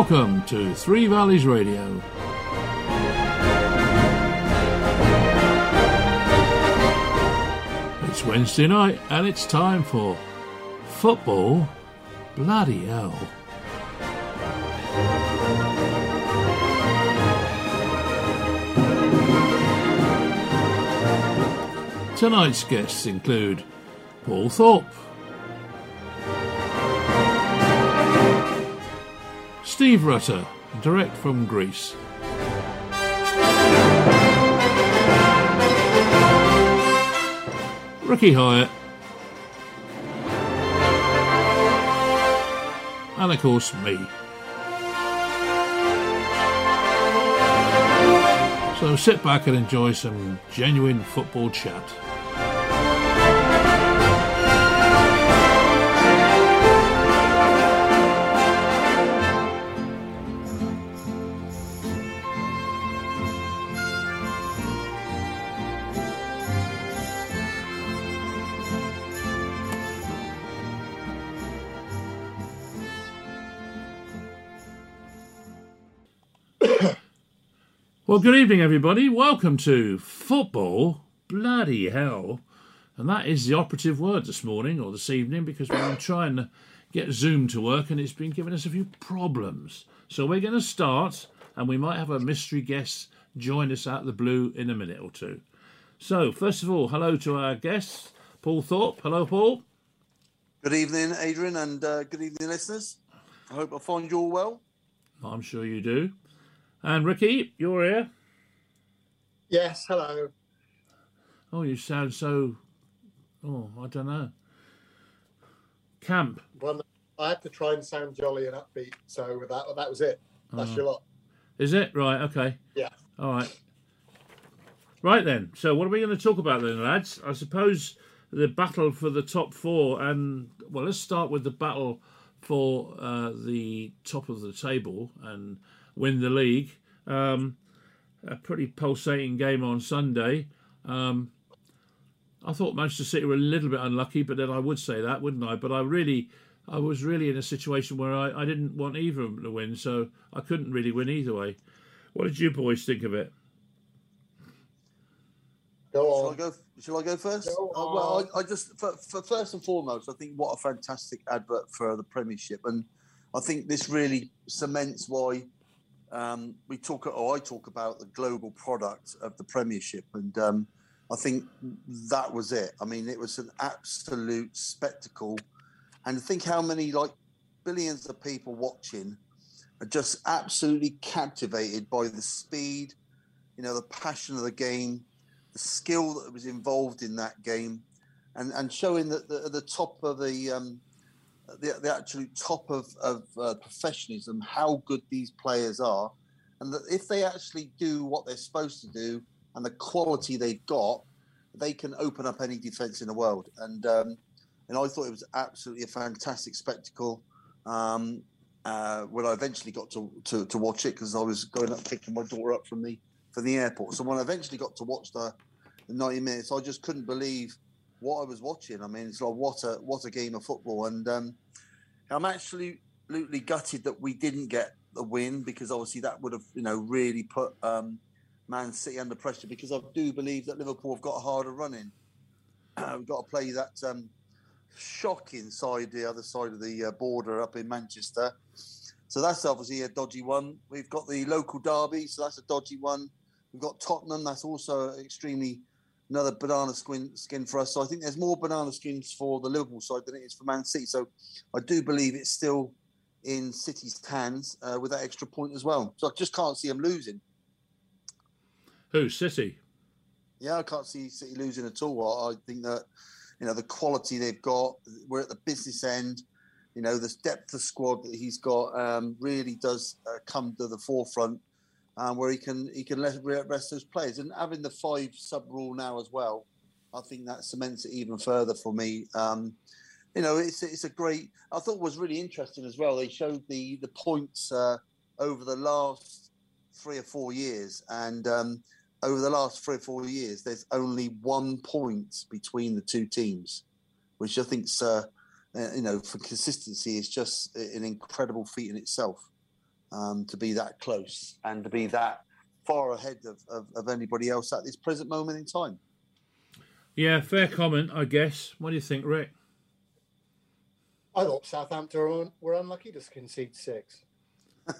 Welcome to Three Valleys Radio. It's Wednesday night and it's time for football. Bloody hell. Tonight's guests include Paul Thorpe, Steve Rutter, direct from Greece. Ricky Hyatt. And of course, me. So sit back and enjoy some genuine football chat. Well, good evening, everybody. Welcome to Football Bloody Hell. And that is the operative word this morning or this evening because we've been trying to get Zoom to work and it's been giving us a few problems. So we're going to start and we might have a mystery guest join us out of the blue in a minute or two. So, first of all, hello to our guests, Paul Thorpe. Hello, Paul. Good evening, Adrian, and uh, good evening, listeners. I hope I find you all well. I'm sure you do. And Ricky, you're here. Yes, hello. Oh, you sound so. Oh, I don't know. Camp. Well, I had to try and sound jolly and upbeat, so that that was it. That's your lot. Is it right? Okay. Yeah. All right. Right then. So, what are we going to talk about then, lads? I suppose the battle for the top four, and well, let's start with the battle for uh, the top of the table and win the league. Um, a pretty pulsating game on Sunday. Um, I thought Manchester City were a little bit unlucky, but then I would say that, wouldn't I? But I really, I was really in a situation where I, I didn't want either of them to win, so I couldn't really win either way. What did you boys think of it? Go Shall I on. go? Shall I go first? Go Uh, well. I, I just for, for first and foremost, I think what a fantastic advert for the Premiership, and I think this really cements why um, we talk or I talk about the global product of the Premiership, and um, I think that was it. I mean, it was an absolute spectacle, and think how many like billions of people watching are just absolutely captivated by the speed, you know, the passion of the game, the skill that was involved in that game, and and showing that the, the top of the um, the, the absolute top of of uh, professionalism, how good these players are, and that if they actually do what they're supposed to do and the quality they've got, they can open up any defence in the world. And um, and I thought it was absolutely a fantastic spectacle. Um, uh, when I eventually got to, to, to watch it because I was going up picking my daughter up from the from the airport. So when I eventually got to watch the, the 90 minutes, I just couldn't believe what I was watching. I mean, it's like what a what a game of football, and um, I'm absolutely gutted that we didn't get the win because obviously that would have you know really put um, Man City under pressure because I do believe that Liverpool have got a harder run in. We've got to play that um, shocking side, the other side of the uh, border up in Manchester. So that's obviously a dodgy one. We've got the local derby, so that's a dodgy one. We've got Tottenham, that's also extremely another banana skin, skin for us. So I think there's more banana skins for the Liverpool side than it is for Man City. So I do believe it's still in City's hands uh, with that extra point as well. So I just can't see them losing. Who? City. Yeah, I can't see City losing at all. I think that you know the quality they've got. We're at the business end. You know, the depth of squad that he's got um, really does uh, come to the forefront, um, where he can he can let rest those players. And having the five sub rule now as well, I think that cements it even further for me. Um, you know, it's it's a great. I thought was really interesting as well. They showed the the points uh, over the last three or four years, and um, over the last three or four years, there's only one point between the two teams, which I think's uh, uh, you know for consistency is just an incredible feat in itself. Um, to be that close and to be that far ahead of, of, of anybody else at this present moment in time. Yeah, fair comment, I guess. What do you think, Rick? I thought Southampton were, unlucky to concede six.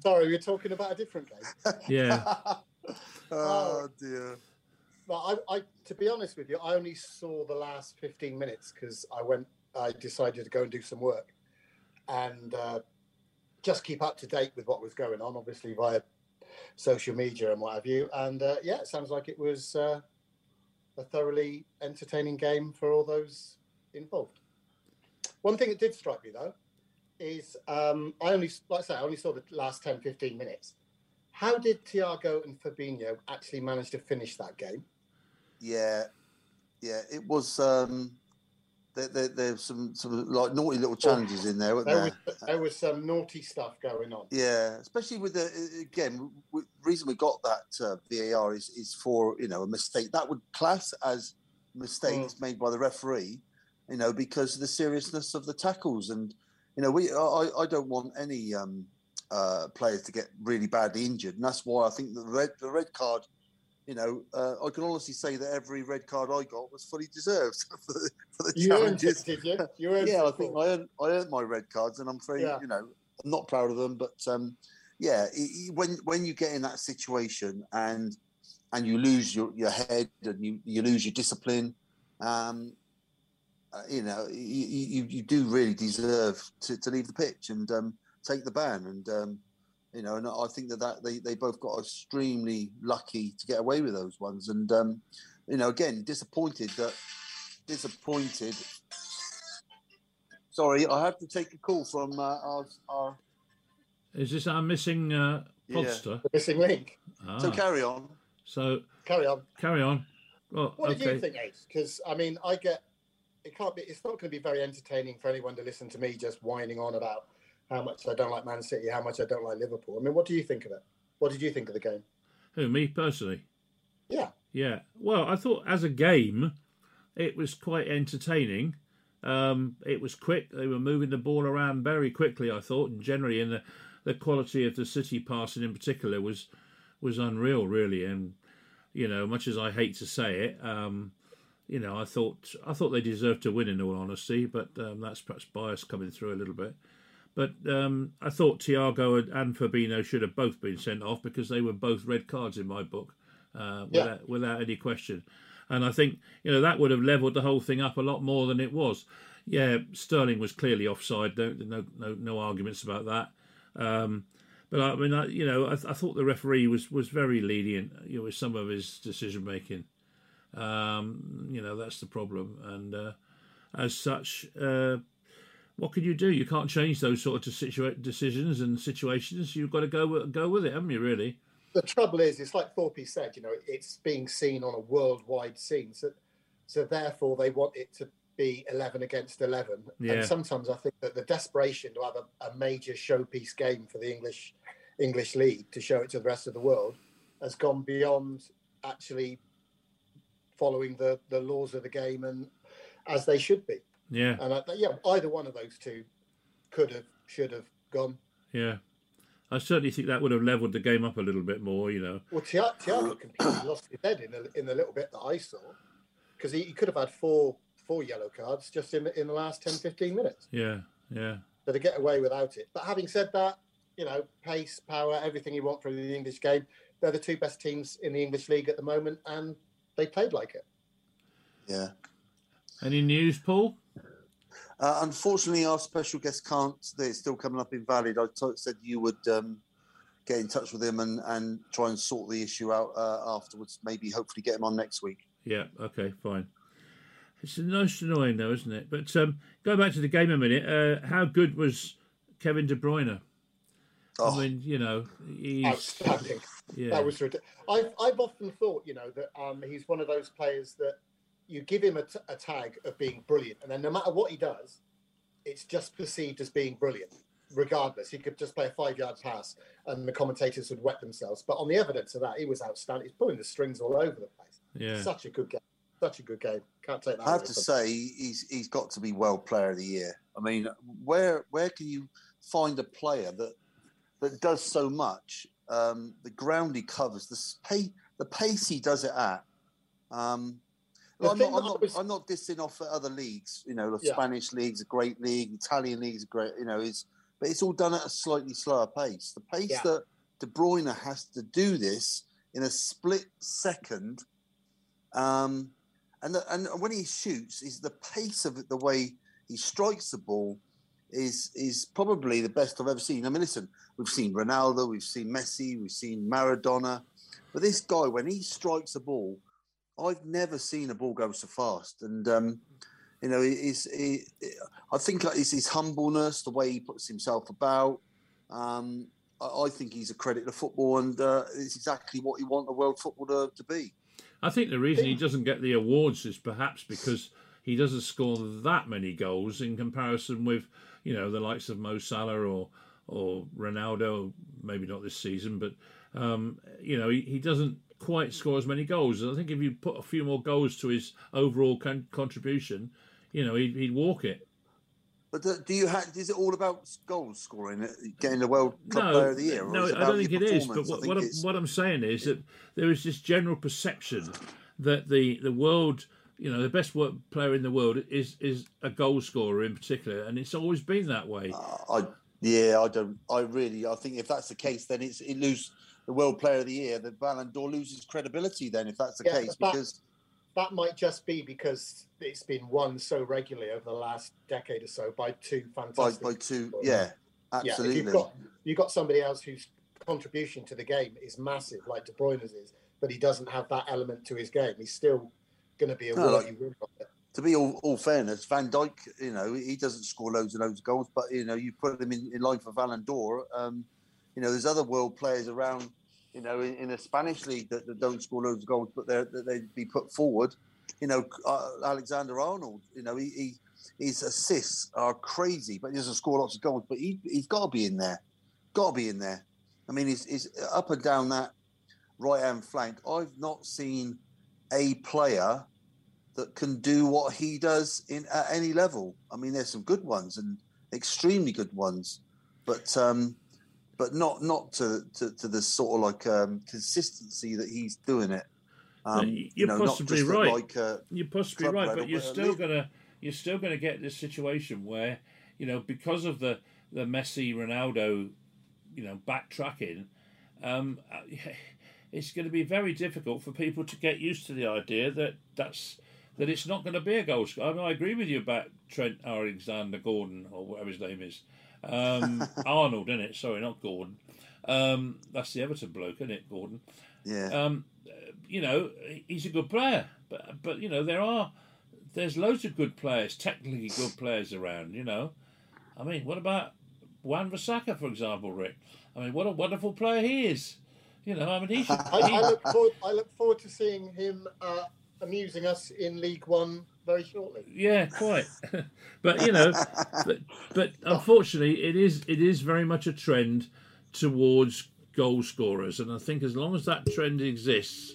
Sorry, we're talking about a different game. Yeah, oh dear. But I, I, to be honest with you, I only saw the last 15 minutes because I went, I decided to go and do some work and uh, just keep up to date with what was going on, obviously via social media and what have you. And uh, yeah, it sounds like it was uh, a thoroughly entertaining game for all those involved. One thing that did strike me though is um, I only, like I say, I only saw the last 10, 15 minutes. How did Thiago and Fabinho actually manage to finish that game? Yeah, yeah. It was. Um, there, there, there's some some like naughty little challenges in there, weren't There there? was, there was some naughty stuff going on. Yeah, especially with the again, reason we got that uh, VAR is is for you know a mistake that would class as mistakes made by the referee, you know, because of the seriousness of the tackles, and you know we I, I don't want any um, uh, players to get really badly injured, and that's why I think the red the red card. You know, uh, I can honestly say that every red card I got was fully deserved for the, for the You earned challenges. it, did you? You earned yeah, it I think I earned, I earned my red cards, and I'm very, Yeah. you know, I'm not proud of them, but um, yeah, i i when when you get in that situation and and you lose your, your head and you, you lose your discipline, um, uh, you know, you, you, you do really deserve to, to leave the pitch and um, take the ban. And um, you know, and I think that, that they, they both got extremely lucky to get away with those ones. And um, you know, again, disappointed that disappointed. Sorry, I have to take a call from uh, our, our. is this our missing uh, Yeah. podster? the missing link. Ah, So carry on. so Carry on. carry on. Well, What did okay. you think, Ace? Because I mean, I get it can't be. It's not going to be very entertaining for anyone to listen to me just whining on about how much I don't like Man City, how much I don't like Liverpool. I mean, what do you think of it? What did you think of the game? Who me personally? Yeah, Yeah. Well, I thought as a game, it was quite entertaining. Um, it was quick. They were moving the ball around very quickly. I thought, and generally, and the the quality of the City passing in particular was was unreal, really. And you know, much as I hate to say it, um, you know, I thought I thought they deserved to win in all honesty, but um, that's perhaps bias coming through a little bit. But um, I thought Thiago and, Fabinho should have both been sent off because they were both red cards in my book, uh, Yeah. without, without any question. And I think you know that would have levelled the whole thing up a lot more than it was. Yeah, Sterling was clearly offside. No, no, no, no arguments about that. Um, but I mean, I, you know, I, I thought the referee was was very lenient. You know, with some of his decision making. Um, you know, that's the problem. And uh, as such, uh, what can you do? You can't change those sort of situa- decisions and situations. You've got to go with, go with it, haven't you? Really? the trouble is, it's like Thorpe said. You know, it's being seen on a worldwide scene, so so therefore they want it to be eleven against eleven. Yeah. And sometimes I think that the desperation to have a, a major showpiece game for the English English league to show it to the rest of the world has gone beyond actually following the the laws of the game and as they should be. Yeah, And I, yeah, either one of those two could have, should have gone. yeah. I certainly think that would have levelled the game up a little bit more. You know. Well, Thi- Thiago completely lost his head in the, in the little bit that I saw because he, he could have had four four yellow cards just in the, in the last 10, 15 minutes. Yeah, yeah, So to get away without it. But having said that, you know, pace, power, everything you want from the English game, they're the two best teams in the English league at the moment, and they played like it. Yeah. Any news, Paul? Uh, unfortunately, our special guest can't. It's still coming up invalid. I t- said you would um, get in touch with him and, and try and sort the issue out uh, afterwards. Maybe, hopefully, get him on next week. Yeah. Okay. Fine. It's most annoying, though, isn't it? But um, going back to the game a minute. Uh, how good was Kevin De Bruyne? Oh, I mean, you know, he's Outstanding. yeah, That was ridiculous. I've, I've often thought, you know, that um, he's one of those players that you give him a, t- a tag of being brilliant, and then no matter what he does, it's just perceived as being brilliant. Regardless, he could just play a five-yard pass, and the commentators would wet themselves. But on the evidence of that, he was outstanding. He's pulling the strings all over the place. yeah, Such a good game. Such a good game. Can't take that. I have to him. say, he's he's got to be World Player of the Year. I mean, where where can you find a player that that does so much. Um, the ground he covers, the pace, the pace he does it at. Um, The I'm, not, I'm, not, was- I'm not dissing off at other leagues. You know, the Yeah. Spanish league's a great league, Italian league's a great. You know, is but it's all done at a slightly slower pace. The pace Yeah. that De Bruyne has to do this in a split second, um, and the, and when he shoots, is the pace of it, the way he strikes the ball, is is probably the best I've ever seen. I mean, listen, we've seen Ronaldo, we've seen Messi, we've seen Maradona, but this guy, when he strikes a ball, I've never seen a ball go so fast. And um, you know, he's, he, I think it's his humbleness, the way he puts himself about. Um, I, I think he's a credit to football, and uh, it's exactly what you want the world footballer to be. I think the reason he doesn't get the awards is perhaps because he doesn't score that many goals in comparison with, you know, the likes of Mo Salah or or Ronaldo. Maybe not this season, but um, you know, he, he doesn't quite score as many goals. And I think if you put a few more goals to his overall con- contribution, you know, he'd, he'd walk it. But do, do you have? Is it all about goals scoring, uh, getting the World Club Player of the Year? or No, I don't think it is. But what, what, I'm, what I'm saying is that there is this general perception that the, the world, you know, the best work player in the world is is a goal scorer in particular, and it's always been that way. Uh, I yeah, I don't. I really, I think if that's the case, then it's it lose the World Player of the Year. The Ballon d'Or loses credibility. Then, if that's the Yeah, case, that- because that might just be because it's been won so regularly over the last decade or so by two by fantastic. by two, people. yeah, Yeah, absolutely. if you've got you've got somebody else whose contribution to the game is massive, like De Bruyne's is, but he doesn't have that element to his game. He's still going to be a No, like- winner of it. to be all, all fairness, Van Dijk, you know, he doesn't score loads and loads of goals, but you know, you put him in, in line for Ballon d'Or. Um, you know, there's other world players around, you know, in, in Spanish league that, that don't score loads of goals, but that they'd be put forward. You know, uh, Alexander Arnold, you know, he, he his assists are crazy, but he doesn't score lots of goals. But he, he's got to be in there, got to be in there. I mean, he's, he's up and down that right hand flank. I've not seen a player that can do what he does in at any level. I mean, there's some good ones and extremely good ones, but um, but not not to, to, to the sort of like um, consistency that he's doing it. Um, You're you know, possibly right. Like, uh, You're possibly right, but you're still gonna you're still gonna get this situation where you know because of the the Messi Ronaldo, you know, backtracking, um, it's going to be very difficult for people to get used to the idea that that's that it's not going to be a goal scorer. I, mean, I agree with you about Trent Alexander Gordon or whatever his name is, um, Arnold, isn't it? Sorry, not Gordon. Um, that's the Everton bloke, isn't it, Gordon? yeah, um, you know, he's a good player, but but you know there are there's loads of good players, technically good players around. You know, I mean, what about Wan-Bissaka, for example, Rick? I mean, what a wonderful player he is. You know, I mean, he should. I, I look forward. I look forward to seeing him uh, amusing us in League One very shortly. yeah, quite. but you know, but but unfortunately, it is it is very much a trend towards goal scorers, and I think as long as that trend exists,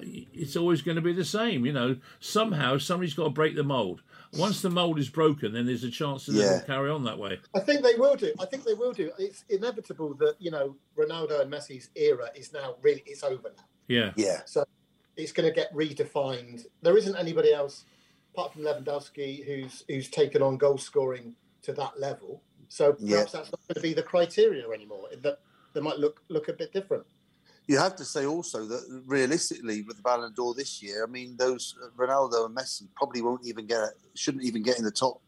it's always going to be the same. You know, somehow somebody's got to break the mold. Once the mold is broken, then there's a chance that it Yeah. will carry on that way. I think they will do. I think they will do. It's inevitable that you know Ronaldo and Messi's era is now really it's over now. Yeah, yeah. So it's going to get redefined. There isn't anybody else apart from Lewandowski who's who's taken on goal scoring to that level. So perhaps Yeah. that's not going to be the criteria anymore. That they might look look a bit different. You have to say also that realistically, with the Ballon d'Or this year, I mean, those uh, Ronaldo and Messi probably won't even get, shouldn't even get in the top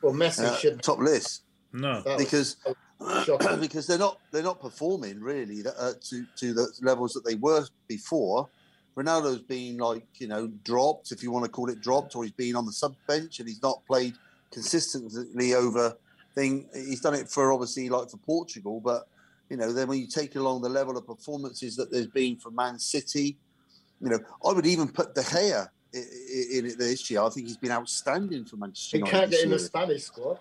Well, Messi uh, shouldn't. top list. no, because because they're not they're not performing really uh, to to the levels that they were before. Ronaldo's been like you know dropped, if you want to call it dropped, or he's been on the sub bench and he's not played consistently over thing. He's done it for obviously like for Portugal, but you know then when you take along the level of performances that there's been for Man City, you know I would even put De Gea in it this year. I think he's been outstanding for Manchester He can't get in the. Spanish squad.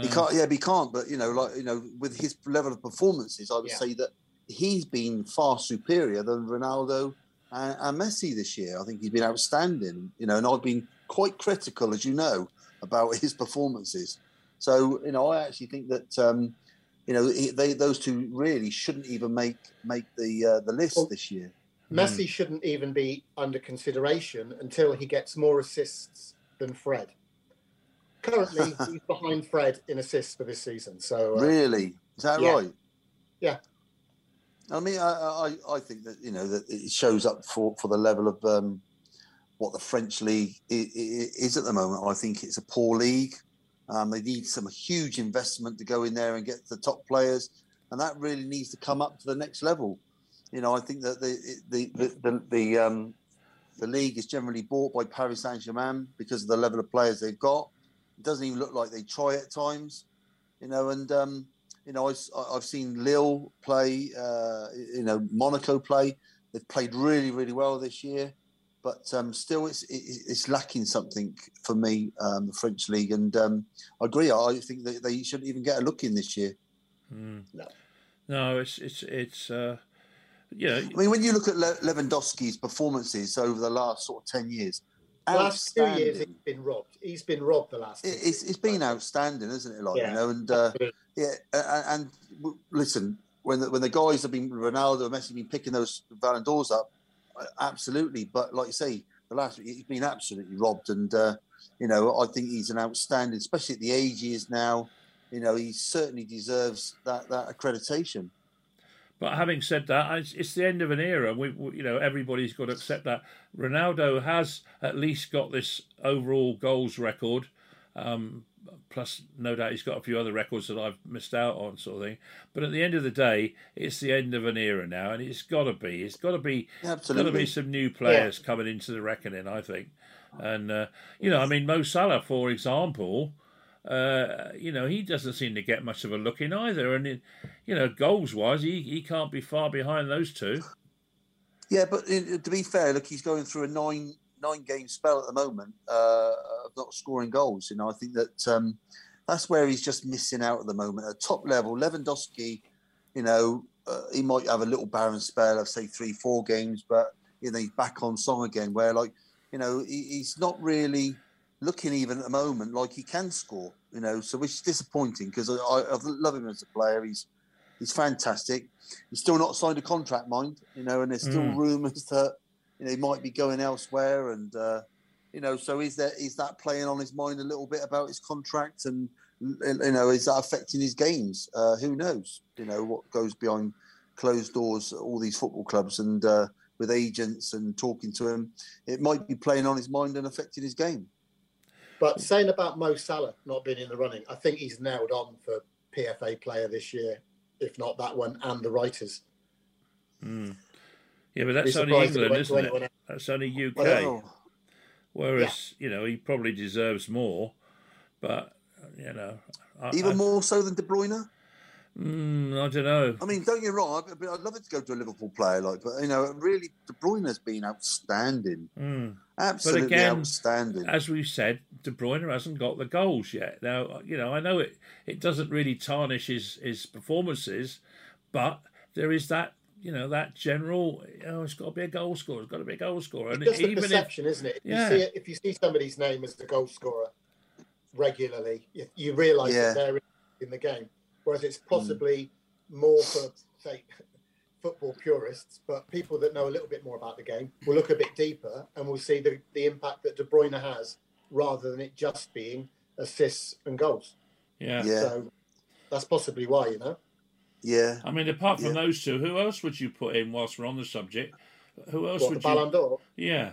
He Um, can't. Yeah, he can't. But you know, like you know, with his level of performances, I would Yeah. say that he's been far superior than Ronaldo and, and Messi this year. I think he's been outstanding. You know, and I've been quite critical, as you know, about his performances. So you know, I actually think that um, you know, they those two really shouldn't even make make the uh, the list well, this year. Messi mm. shouldn't even be under consideration until he gets more assists than Fred. Currently, he's behind Fred in assists for this season. So uh, really, is that yeah. right? Yeah. I mean, I, I, I think that you know that it shows up for, for the level of um, what the French league is, at the moment. I think it's a poor league. Um, they need some huge investment to go in there and get the top players, and that really needs to come up to the next level. You know, I think that the the the the, the, um, the league is generally bought by Paris Saint Germain because of the level of players they've got. It doesn't even look like they try at times. You know, and um, you know, I, have seen Lille play. Uh, you know, Monaco play. They've played really, really well this year but um, still, it's it's lacking something for me, um, the French league, and um, I agree. I think that they shouldn't even get a look in this year. Mm. No, no, it's it's it's. Uh, yeah, I mean, when you look at Le- Lewandowski's performances over the last sort of ten years, last two years he's been robbed. He's been robbed the last. It, it's it's been outstanding, isn't it? Like yeah. you know, and uh, yeah, and, and, listen, when the, when the guys have been Ronaldo and Messi been picking those Ballon d'Ors up, absolutely. But like you say, the last he's been absolutely robbed, and uh, you know I think he's an outstanding, especially at the age he is now. You know he certainly deserves that that accreditation. But having said that, it's, it's the end of an era. We, we, you know, everybody's got to accept that. Ronaldo has at least got this overall goals record. Um, plus no doubt he's got a few other records that I've missed out on, sort of thing. But at the end of the day, it's the end of an era now, and it's got to be. It's got to be. Absolutely. Got to be some new players yeah. coming into the reckoning, I think. And uh, you know, I mean, Mo Salah, for example, uh, you know, he doesn't seem to get much of a look in either. And you know, goals wise, he he can't be far behind those two. Yeah, but to be fair, look, he's going through a nine nine game spell at the moment uh, of not scoring goals. You know, I think that um, that's where he's just missing out at the moment. At top level, Lewandowski, you know, uh, he might have a little barren spell of say three, four games, but you know he's back on song again. Where like, you know, he, he's not really looking even at the moment like he can score. You know, so which is disappointing because I, I, love him as a player. He's he's fantastic. He's still not signed a contract, mind. You know, and there's still mm. rumours that you know, he might be going elsewhere, and uh, you know, so is that is that playing on his mind a little bit about his contract, and you know, is that affecting his games? Uh, who knows? You know, what goes behind closed doors, at all these football clubs, and uh, with agents and talking to him, it might be playing on his mind and affecting his game. But saying about Mo Salah not being in the running, I think he's nailed on for PFA player this year, if not that one and the writers. Mm. Yeah, but that's only England, isn't it? That's only UK. Whereas, yeah. you know, he probably deserves more, but you know, I, even I, more so than De Bruyne. Mm, I don't know. I mean, don't get me wrong. I'd, I'd love it to go to a Liverpool player, like, but you know, really, De Bruyne has been outstanding. Mm. Absolutely but again, outstanding. As we've said, De Bruyne hasn't got the goals yet. Now, you know, I know it. It doesn't really tarnish his his performances, but there is that you know that general. Oh, it's got to be a goal scorer. It's got to be a goal scorer. And it's just even perception, if, isn't it? If yeah. You see, if you see somebody's name as a goal scorer regularly, you, you realise yeah. that they're in the game. Whereas it's possibly mm. more for say football purists, but people that know a little bit more about the game will look a bit deeper and will see the, the impact that De Bruyne has rather than it just being assists and goals. Yeah. yeah. So that's possibly why, you know. Yeah. I mean, apart from yeah. those two, who else would you put in whilst we're on the subject? Who else what, would the you? Ballon d'Or? Yeah.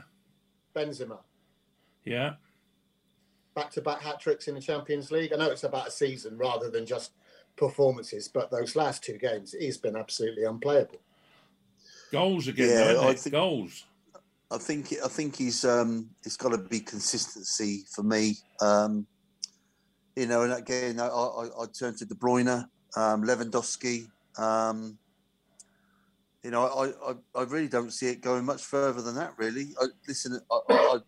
Benzema. Yeah. Back to back hat tricks in the Champions League. I know it's about a season rather than just performances, but those last two games, he's been absolutely unplayable. Goals again, yeah, though, I think, goals. I think I think he's um, it's got to be consistency for me. Um, you know, and again, I, I, I turn to De Bruyne um, Lewandowski. Um, you know, I, I, I, really don't see it going much further than that. Really, I, listen, I,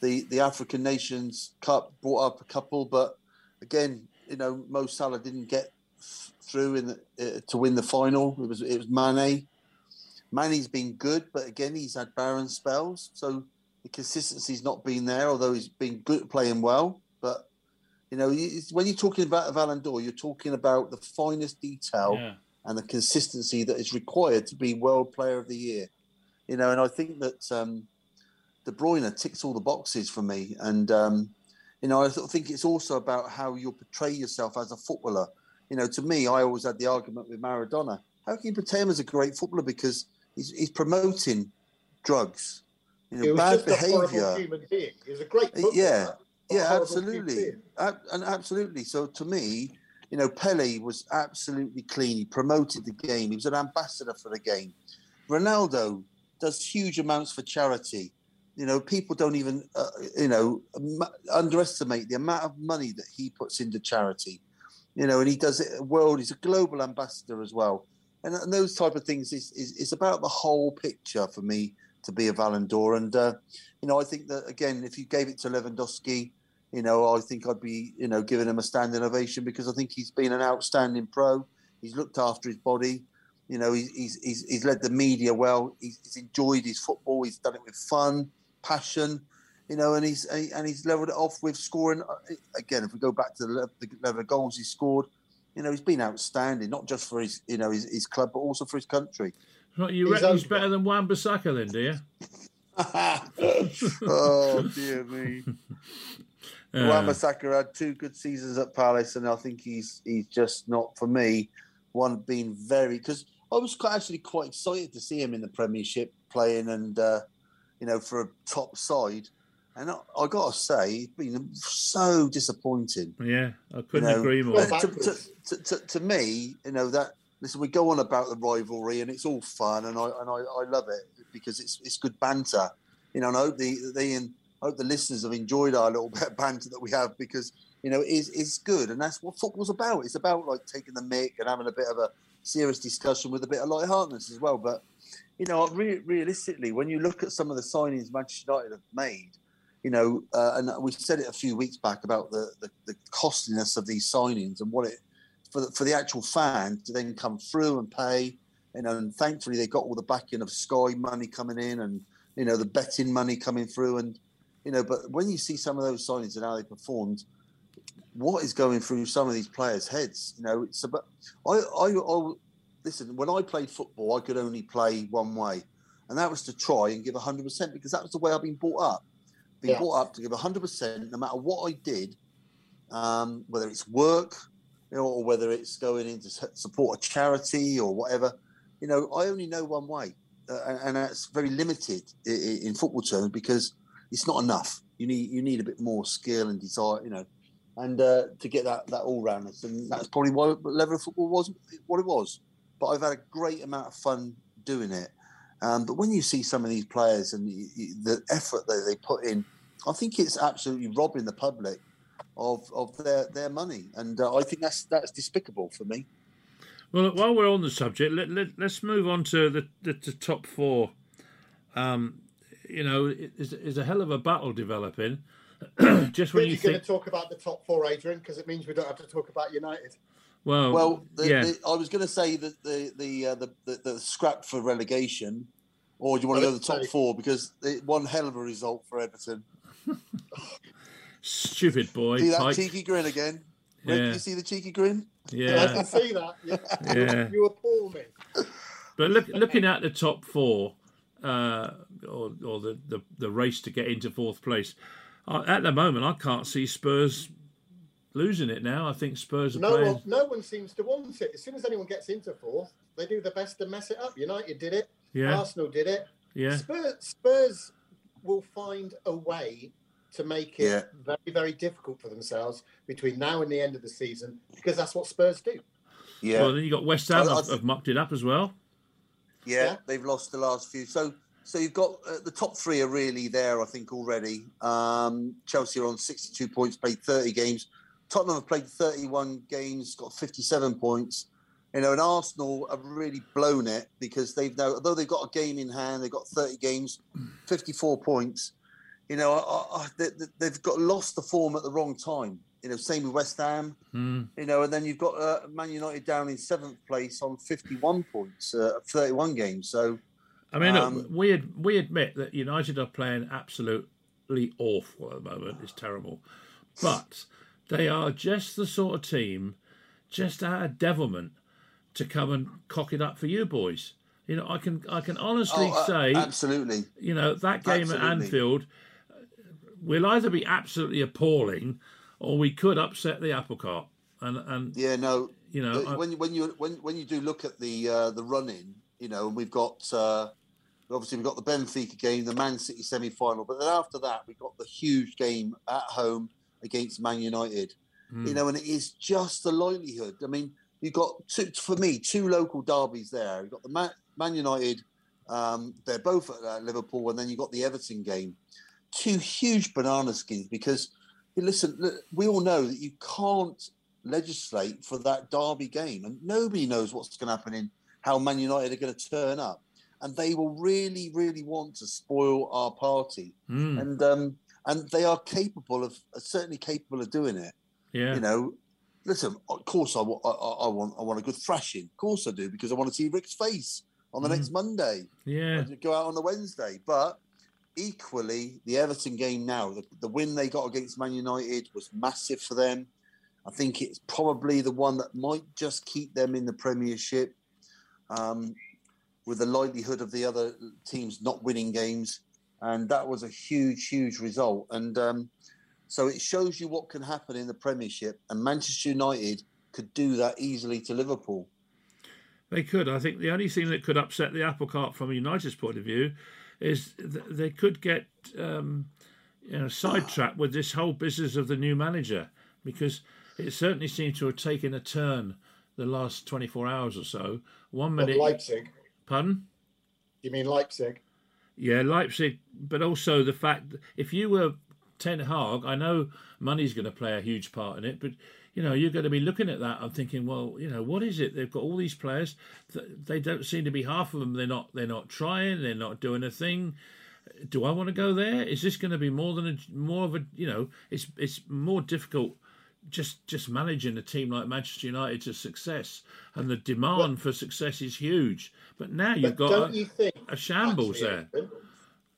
the the African Nations Cup brought up a couple, but again, you know, Mo Salah didn't get through in the, uh, to win the final. It was it was Mane. Mane's been good, but again, he's had barren spells, so the consistency's not been there. Although he's been good playing well, but You know, when you're talking about Ballon d'Or, you're talking about the finest detail Yeah. and the consistency that is required to be World Player of the Year. You know, and I think that um, De Bruyne ticks all the boxes for me. And um, you know, I sort of think it's also about how you portray yourself as a footballer. You know, to me, I always had the argument with Maradona. How can you portray him as a great footballer because he's, he's promoting drugs, you know, was bad just a horrible behaviour. human being. He was a great uh, footballer. Yeah, Yeah, absolutely. Ab- and absolutely. So to me, you know, Pele was absolutely clean. He promoted the game. He was an ambassador for the game. Ronaldo does huge amounts for charity. You know, people don't even, uh, you know, underestimate the amount of money that he puts into charity. You know, and he does it world. He's a global ambassador as well. And, and those type of things is, is, is about the whole picture for me to be a Ballon d'Or. And uh, you know, I think that again, if you gave it to Lewandowski, you know, I think I'd be, you know, giving him a standing ovation because I think he's been an outstanding pro. He's looked after his body. You know, he's he's he's, led the media well. He's, he's enjoyed his football. He's done it with fun, passion. You know, and he's and he's leveled it off with scoring. uh, Again, if we go back to the level of goals he scored, you know, he's been outstanding, not just for his, you know, his, his club, but also for his country. Right, you He's reckon he's better than Wan Bissaka then, do you? oh dear me. Uh, Wan-Bissaka had two good seasons at Palace, and I think he's he's just not for me. One being very because I was quite, actually quite excited to see him in the Premiership playing, and uh, you know for a top side. And I, I got to say, he's been so disappointing. yeah, I couldn't You know, agree more. To, to, to, to, me, you know that listen, we go on about the rivalry, and it's all fun, and I and I, I love it because it's it's good banter. You know, and I hope the they and I hope the listeners have enjoyed our little bit of banter that we have because you know it's it's good, and that's what football's about. It's about like taking the mick and having a bit of a serious discussion with a bit of lightheartedness as well. But you know, re- realistically, when you look at some of the signings Manchester United have made, you know, uh, and we said it a few weeks back about the, the, the costliness of these signings and what it for the, for the actual fan to then come through and pay. You know, and thankfully they got all the backing of Sky money coming in and you know the betting money coming through and you know. But when you see some of those signings and how they performed, what is going through some of these players' heads? You know, it's about. I I, I listen. When I played football, I could only play one way, and that was to try and give hundred percent because that was the way I've been brought up. Been Yeah. brought up to give hundred percent, no matter what I did, um, whether it's work, you know, or whether it's going in to support a charity or whatever. You know, I only know one way, uh, and, and that's very limited in, in football terms because it's not enough. You need you need a bit more skill and desire, you know, and uh, to get that that all roundness, and that's probably why level of football was what it was. But I've had a great amount of fun doing it. Um, but when you see some of these players and y y the effort that they put in, I think it's absolutely robbing the public of of their their money, and uh, I think that's that's despicable for me. Well, while we're on the subject, let, let, let's move on to the, the, the top four. Um, you know, it- it's, it's a hell of a battle developing. Just when Really you going think, to talk about the top four, Adrian, because it means we don't have to talk about United. Well, Well, the, yeah, the, I was going to say that the the, uh, the the the scrap for relegation, or do you want to go to the top Okay. four because it, one hell of a result for Everton. stupid boy, see that Pike. cheeky grin again? Rick, Yeah. you see the cheeky grin? Yeah, I Yeah, can see that. Yeah. Yeah. You appall me. but look, looking at the top four, uh, or, or the, the, the race to get into fourth place, uh, at the moment, I can't see Spurs losing it now. I think Spurs are No playing. one, no one seems to want it. As soon as anyone gets into fourth, they do their best to mess it up. United did it. Yeah, Arsenal did it. yeah. Spurs, Spurs will find a way to make it Yeah. very, very difficult for themselves between now and the end of the season because that's what Spurs do. Yeah, Well, then you got West Ham I- I have, have mucked it up as well. yeah, Yeah. they've lost the last few. So so you've got uh, the top three are really there, I think already. Um, Chelsea are on sixty-two points, played thirty games. Tottenham have played thirty-one games, got fifty-seven points. You know, and Arsenal have really blown it because they've now, although they've got a game in hand, they've got 30 games, 54 points. You know, I, I, they, they've got lost the form at the wrong time. You know, same with West Ham. Hmm. You know, and then you've got uh, Man United down in seventh place on 51 points, uh, 31 games. So, I mean, look, Um, we ad- we admit that United are playing absolutely awful at the moment. It's terrible, but they are just the sort of team, just out of devilment, to come and cock it up for you boys. You know, I can I can honestly Oh, uh, say, absolutely. you know, that game at Absolutely. Anfield will either be absolutely appalling, or we could upset the apple cart. And and Yeah, no. you know, Uh, I- when when you when when you do look at the uh, the run in, you know, and we've got uh, obviously we've got the Benfica game, the Man City semi final, but then after that we've got the huge game at home against Man United. Hmm. You know, and it is just the likelihood. I mean, you've got two for me two local derbies there. You've got the Man, Man United. Um, they're both at uh, Liverpool, and then you've got the Everton game. Two huge banana skins because listen, look, we all know that you can't legislate for that derby game, and nobody knows what's going to happen in how Man United are going to turn up, and they will really, really want to spoil our party, Hmm, and um, and they are capable of certainly capable of doing it. yeah, You know, listen, of course I, I, I I want I want a good thrashing, of course I do, because I want to see Rick's face on the Mm. next Monday yeah, go out on the Wednesday. But equally, the Everton game now, the, the win they got against Man United was massive for them. I think it's probably the one that might just keep them in the Premiership, um, with the likelihood of the other teams not winning games. And that was a huge, huge result. And um, so it shows you what can happen in the Premiership. And Manchester United could do that easily to Liverpool. they could. I think the only thing that could upset the apple cart from a United's point of view is th- they could get um, you know sidetracked with this whole business of the new manager because it certainly seems to have taken a turn the last 24 hours or so. One But minute, Leipzig. pardon? You mean Leipzig? Yeah, Leipzig, but also the fact if you were Ten Hag, I know money's going to play a huge part in it, but you know you're going to be looking at that and thinking, well, you know, what is it? They've got all these players, they don't seem to be half of them. They're not, they're not trying, they're not doing a thing. Do I want to go there? Is this going to be more than a more of a you know? It's it's more difficult just just managing a team like Manchester United to success, and the demand for success is huge. But now you've But got don't a, you think a shambles actually, there.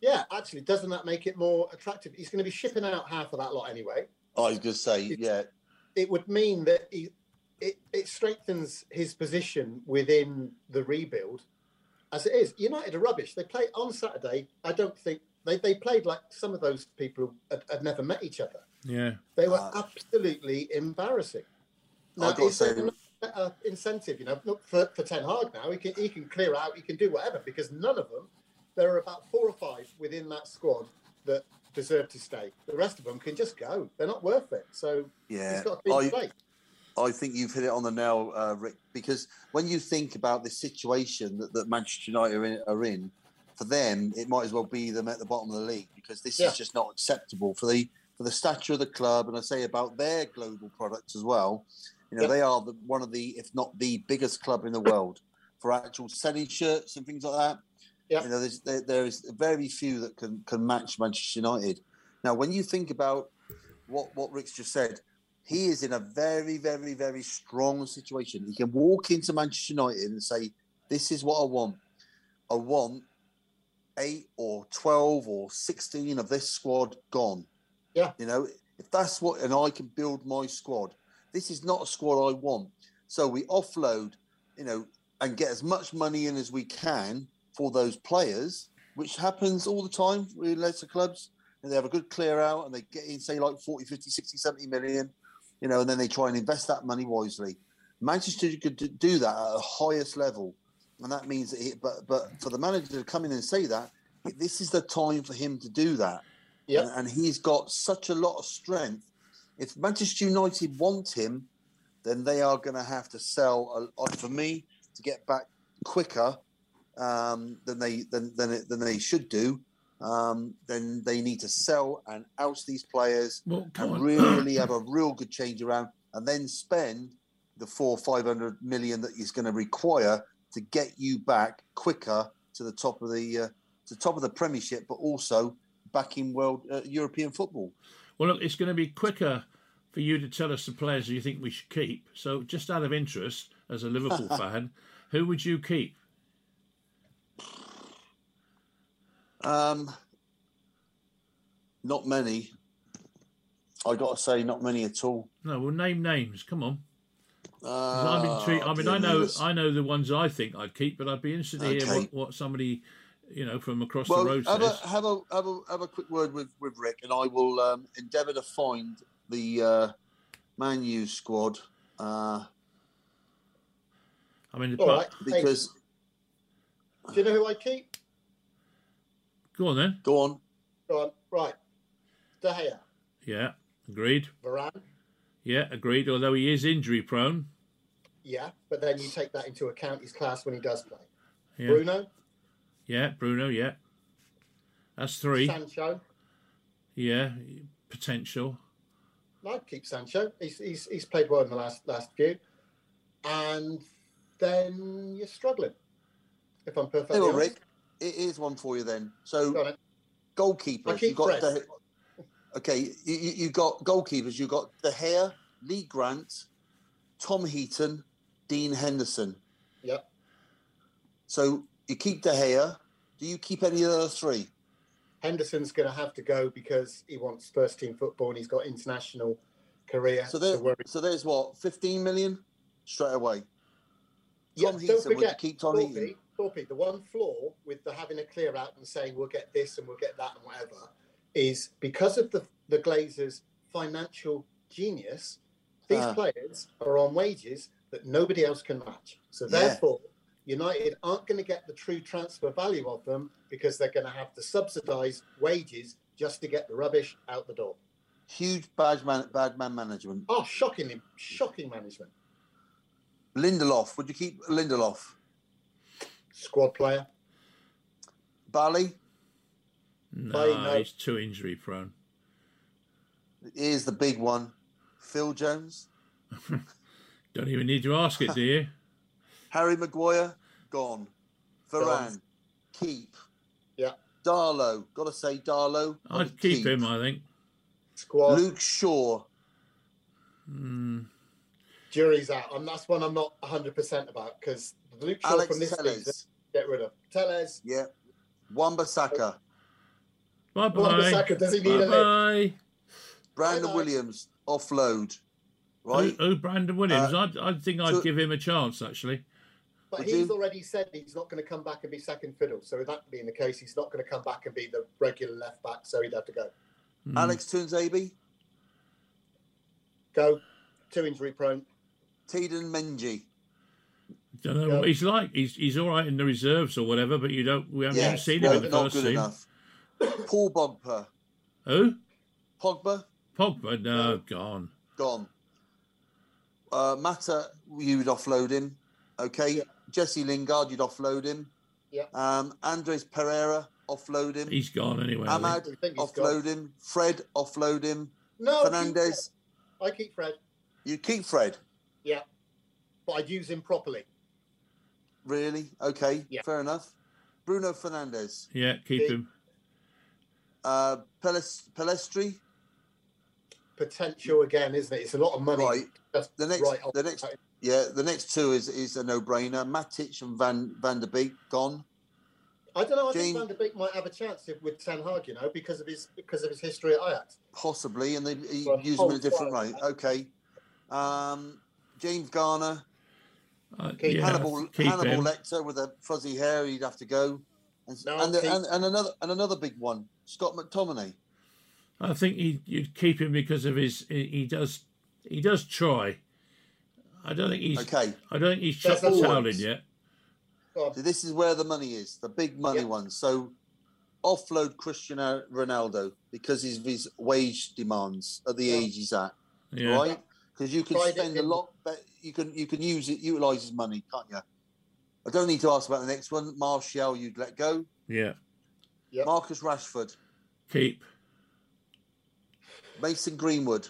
Yeah, actually, doesn't that make it more attractive? He's going to be shipping out half of that lot anyway. I was going to say, yeah, It would mean that he, it, it strengthens his position within the rebuild as it is. United are rubbish. They play on Saturday. I don't think they, they played like some of those people who had, had never met each other. Yeah. They were Uh, absolutely embarrassing. Now, I've got to is there say- better incentive? You know, look for, for Ten Hag now. He can he can clear out. He can do whatever because none of them. There are about four or five within that squad that deserve to stay. The rest of them can just go. They're not worth it. So yeah. he's got to be I. I think you've hit it on the nail, uh, Rick, because when you think about the situation that, that Manchester United are in, are in, for them, it might as well be them at the bottom of the league because this Yeah. is just not acceptable for the for the stature of the club, and I say about their global products as well. You know, Yeah. they are the, one of the, if not the biggest club in the world for actual selling shirts and things like that. Yeah. You know, there's, there, there is very few that can can match Manchester United. Now, when you think about what what Rick's just said, he is in a very, very, very strong situation. He can walk into Manchester United and say, "This is what I want. I want eight or twelve or sixteen of this squad gone." Yeah. you know, if that's what, and I can build my squad. This is not a squad I want. So we offload, you know, and get as much money in as we can for those players, which happens all the time with lesser clubs. And they have a good clear out and they get in, say, like 40, 50, 60, 70 million, you know, and then they try and invest that money wisely. Manchester could do that at the highest level. And that means that, he, but, but for the manager to come in and say that, this is the time for him to do that. Yeah. And, and he's got such a lot of strength. If Manchester United want him, then they are going to have to sell. A, for me, to get back quicker um, than they than than, it, than they should do, um, then they need to sell and oust these players Well, and on. really have a real good change around, and then spend the four five hundred million that he's going to require to get you back quicker to the top of the uh, to the top of the Premiership, but also back in world uh, European football. Well, look, it's going to be quicker for you to tell us the players you think we should keep. So, just out of interest, as a Liverpool fan, who would you keep? Um, not many. I got to say, not many at all. No, well, name names. Come on. Uh, I'm intrigued. I mean, I know, I know the ones I think I'd keep, but I'd be interested to hear what, what somebody, you know, from across well, the road have says. a, have a have a have a quick word with with Rick, and I will um, endeavour to find the uh, Man U squad uh, I mean, All but- right. Hey, because do you know who I keep? go on then. go on. Go on. Right. De Gea, Yeah, agreed. Varane. Yeah, agreed. Although he is injury prone. Yeah, but then you take that into account his class when he does play. Yeah, Bruno, yeah, Bruno. Yeah, that's three. Sancho. Yeah, potential. I'd keep Sancho. He's, he's he's played well in the last last few, and then you're struggling. If I'm perfectly Hey, well, honest. Rick, it is one for you then. So Go. I goalkeepers, keep you got Fred. De, okay. You, you you got goalkeepers. You got De Gea, Lee Grant, Tom Heaton, Dean Henderson. Yep. So you keep De Gea. Do you keep any of the other three? Henderson's going to have to go because he wants first team football and he's got international career. So to there, worry. so there's what, 15 million straight away. Yeah, Tom don't would you forget, keep Tom Heaton? Thorpe, Thorpe, the one flaw with the having a clear out and saying we'll get this and we'll get that and whatever is because of the the Glazers' financial genius. These Ah. players are on wages that nobody else can match. So Yeah. therefore, United aren't going to get the true transfer value of them because they're going to have to subsidise wages just to get the rubbish out the door. Huge bad man, bad man management. Oh, shockingly, shocking management. Lindelof, would you keep Lindelof? Squad player. Bailly, No, Play, no. he's too injury prone. here's the big one. Phil Jones, Don't even need to ask it, do you? Harry Maguire, gone. Varane, Gone. keep. Yeah. Dalot, got to say Dalot. I'd keep him. I think. Squad. Luke Shaw, Mm, jury's out. And that's one I'm not 100% about because Luke Shaw Alex from this season, get rid of. Telles, yeah. Wan-Bissaka, bye Wan bye. Bissaka, does he need Bye a lift? bye. Brandon Bye-bye. Williams, offload. Right? Oh, Brandon Williams. Uh, I'd, I think I'd so- give him a chance actually. But Would he's you? already said he's not going to come back and be second fiddle. So with that being the case, he's not going to come back and be the regular left back. So he'd have to go. Mm. Alex Tuanzebe, Go. Too injury prone. Teden Mengi. Don't know Yeah. what he's like. He's he's all right in the reserves or whatever, but you don't. We haven't Yeah, even seen no, him in the not first good team. enough. Paul Pogba, Who? Pogba, Pogba? No, No. gone. gone. Uh, Mata, you'd offload him. Okay. Yeah. Jesse Lingard, you'd offload him. Yeah. Um, Andreas Pereira, offload him. He's gone anyway. I think. Amad, I think he's offload him. Fred, offload him. No, Fernandes, I keep Fred, you keep Fred. Yeah, but I'd use him properly. Really? Okay. Yeah. Fair enough. Bruno Fernandes. Yeah, keep Big- him. Uh, Peles- Pellistri. Potential again, isn't it? It's a lot of money. Right. Just The next, right the next, yeah, the next two is is a no-brainer. Matic and Van Van der Beek gone. I don't know. I Gene- think Van der Beek might have a chance if, with Ten Hag, you know, because of his because of his history at Ajax. Possibly, and they he Well, use him in a different side, way. Okay. Um, James Garner, Uh, Keep yeah, Hannibal keep Hannibal him. Lecter with a fuzzy hair, he'd have to go. And, No, and, the- and, and another and another big one, Scott McTominay. I think he, you'd keep him because of his. He, he does. He does try. I don't think he's. Okay, I don't think he's That's chucked the the towel in yet. So this is where the money is, the big money Yeah. ones. So offload Cristiano Ronaldo because of his wage demands at the Yeah. age he's at, Yeah. right? Because you can Tried spend a lot, but you can you can use it, utilize his money, can't you? I don't need to ask about the next one. Martial, you'd let go. Yeah. Yep. Marcus Rashford, Keep. Mason Greenwood.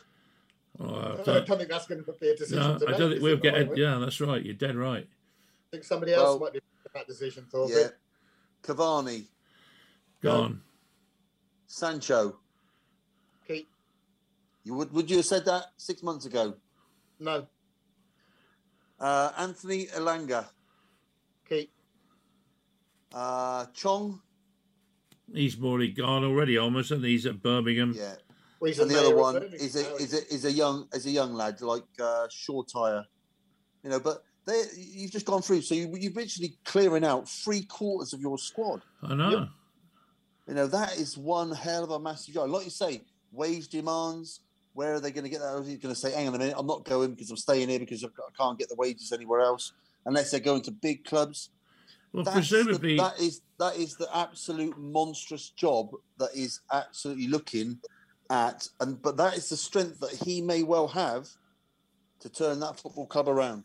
Oh, I I don't, don't think that's going to be a decision. no, to I don't think we'll get. by the A, way? yeah, that's right. You're dead right. I think somebody else Well, might be making that decision. Thorpe. Yeah. Cavani, Gone. Sancho. Keep. You would would you have said that six months ago? No. Uh, Anthony Elanga, Keep. uh, Chong. He's already gone already, almost, and he's at Birmingham. Yeah. Well, and the other one is a is a is a young as a young lad like uh, Shoretire, you know. But they you've just gone through, so you, you're literally clearing out three quarters of your squad. I know. You know that is one hell of a massive job. Like you say, wage demands. Where are they going to get that? He's going to say, "Hang on a minute, I'm not going because I'm staying here because I can't get the wages anywhere else." Unless they're going to big clubs. Well, That's the- presumably, that is that is the absolute monstrous job that is absolutely looking at, and but that is the strength that he may well have to turn that football club around.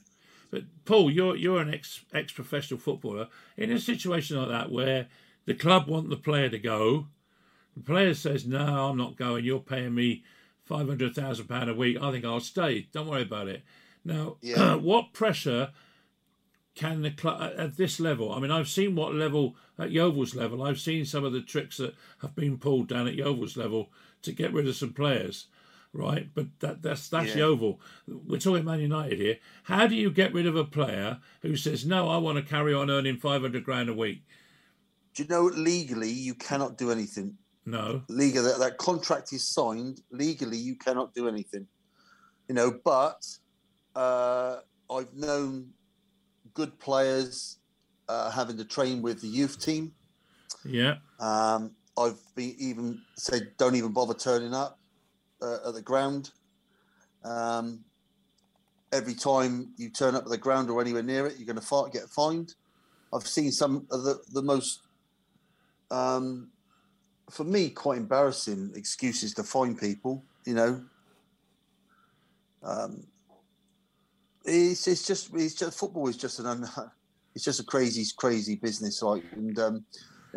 But Paul, you're you're an ex ex professional footballer in a situation like that where the club want the player to go, the player says no, I'm not going. You're paying me five hundred thousand pound a week. I think I'll stay. Don't worry about it. Now, Yeah. what pressure can the club at- at this level? I mean, I've seen what level at Yeovil's level. I've seen some of the tricks that have been pulled down at Yeovil's level to get rid of some players, right? But that, that's that's Yeah. Yeovil. We're talking Man United here. How do you get rid of a player who says, "No, I want to carry on earning five hundred grand a week"? Do you know legally you cannot do anything? No, Legally, that, that contract is signed. Legally, you cannot do anything. You know, but uh, I've known good players uh, having to train with the youth team. yeah, Um, I've been even said, don't even bother turning up uh, at the ground. Um, every time you turn up at the ground or anywhere near it, you're going to get fined. I've seen some of the, the most, um, for me, quite embarrassing excuses to fine people, you know. Um, it's, it's just it's just football is just an it's just a crazy crazy business like and um,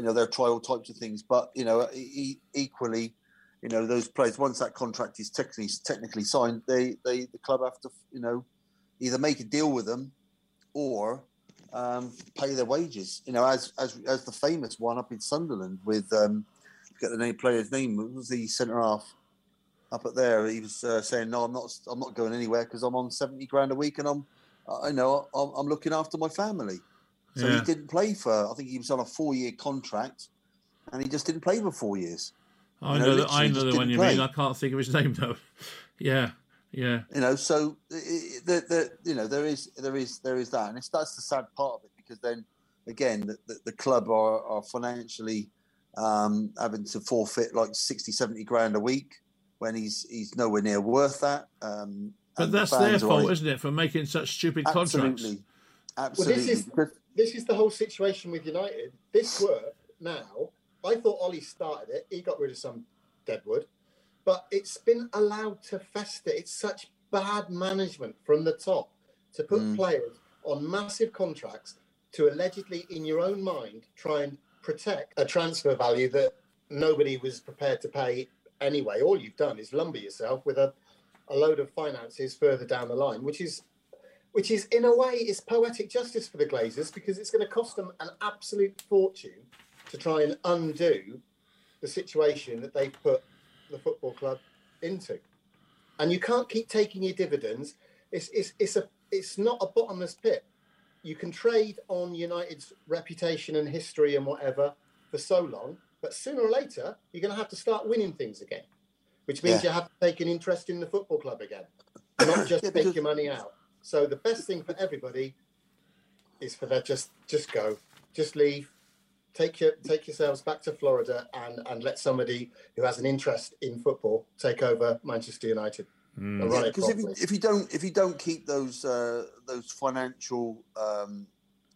you know there are trial types of things but you know equally you know those players once that contract is technically technically signed they they the club have to you know either make a deal with them or um, pay their wages. You know as as as the famous one up in Sunderland with um forget the name player's name what was the centre half up at there? He was uh, saying no I'm not I'm not going anywhere because I'm on 70 grand a week and I'm I know I'm, I'm looking after my family so yeah. he didn't play for. I think he was on a four-year contract, and he just didn't play for four years. I you know, know, that, I know the one you play. mean. I can't think of his name though. yeah, yeah, You know, so i- i- the, the, you know there is there is there is that, and it's that's the sad part of it because then again the, the, the club are, are financially um, having to forfeit like 60, 70 grand a week when he's he's nowhere near worth that. Um, but and the that's their fans are on fault, it. isn't it, for making such stupid contracts? Absolutely, absolutely. is- because- this is the whole situation with United. This work now, I thought Ollie started it. He got rid of some deadwood, but it's been allowed to fester. It's such bad management from the top to put Mm. players on massive contracts to allegedly, in your own mind, try and protect a transfer value that nobody was prepared to pay anyway. All you've done is lumber yourself with a, a load of finances further down the line, which is which is in a way is poetic justice for the Glazers because it's going to cost them an absolute fortune to try and undo the situation that they put the football club into. And you can't keep taking your dividends. It's it's it's a it's not a bottomless pit. You can trade on United's reputation and history and whatever for so long, but sooner or later you're going to have to start winning things again, which means Yeah. you have to take an interest in the football club again, not just Yeah, take your money out. So the best thing for everybody is for that just just go, just leave, take your take yourselves back to Florida and and let somebody who has an interest in football take over Manchester United. Mm. and run because if you, if you don't if you don't keep those uh, those financial um,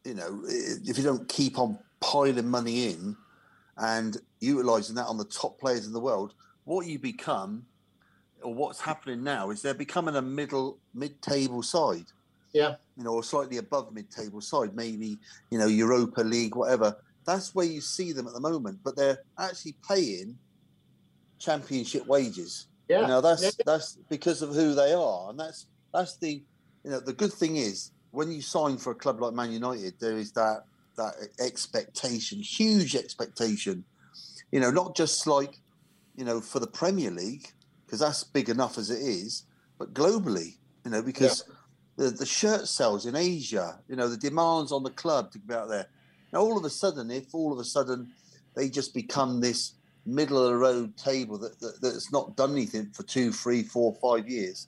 you know if you don't keep on piling money in and utilizing that on the top players in the world what you become or what's happening now is they're becoming a middle mid-table side Yeah. you know or slightly above mid-table side maybe you know europa league whatever that's where you see them at the moment but they're actually paying championship wages Yeah, you know, that's yeah. that's because of who they are, and that's that's the you know the good thing is when you sign for a club like Man United, there is that that expectation, huge expectation. You know, not just like you know for the Premier League because that's big enough as it is, but globally, you know, because the the shirt sales in Asia, you know, the demands on the club to be out there. Now, all of a sudden, if all of a sudden they just become this middle of the road table that, that that's not done anything for two, three, four, five years.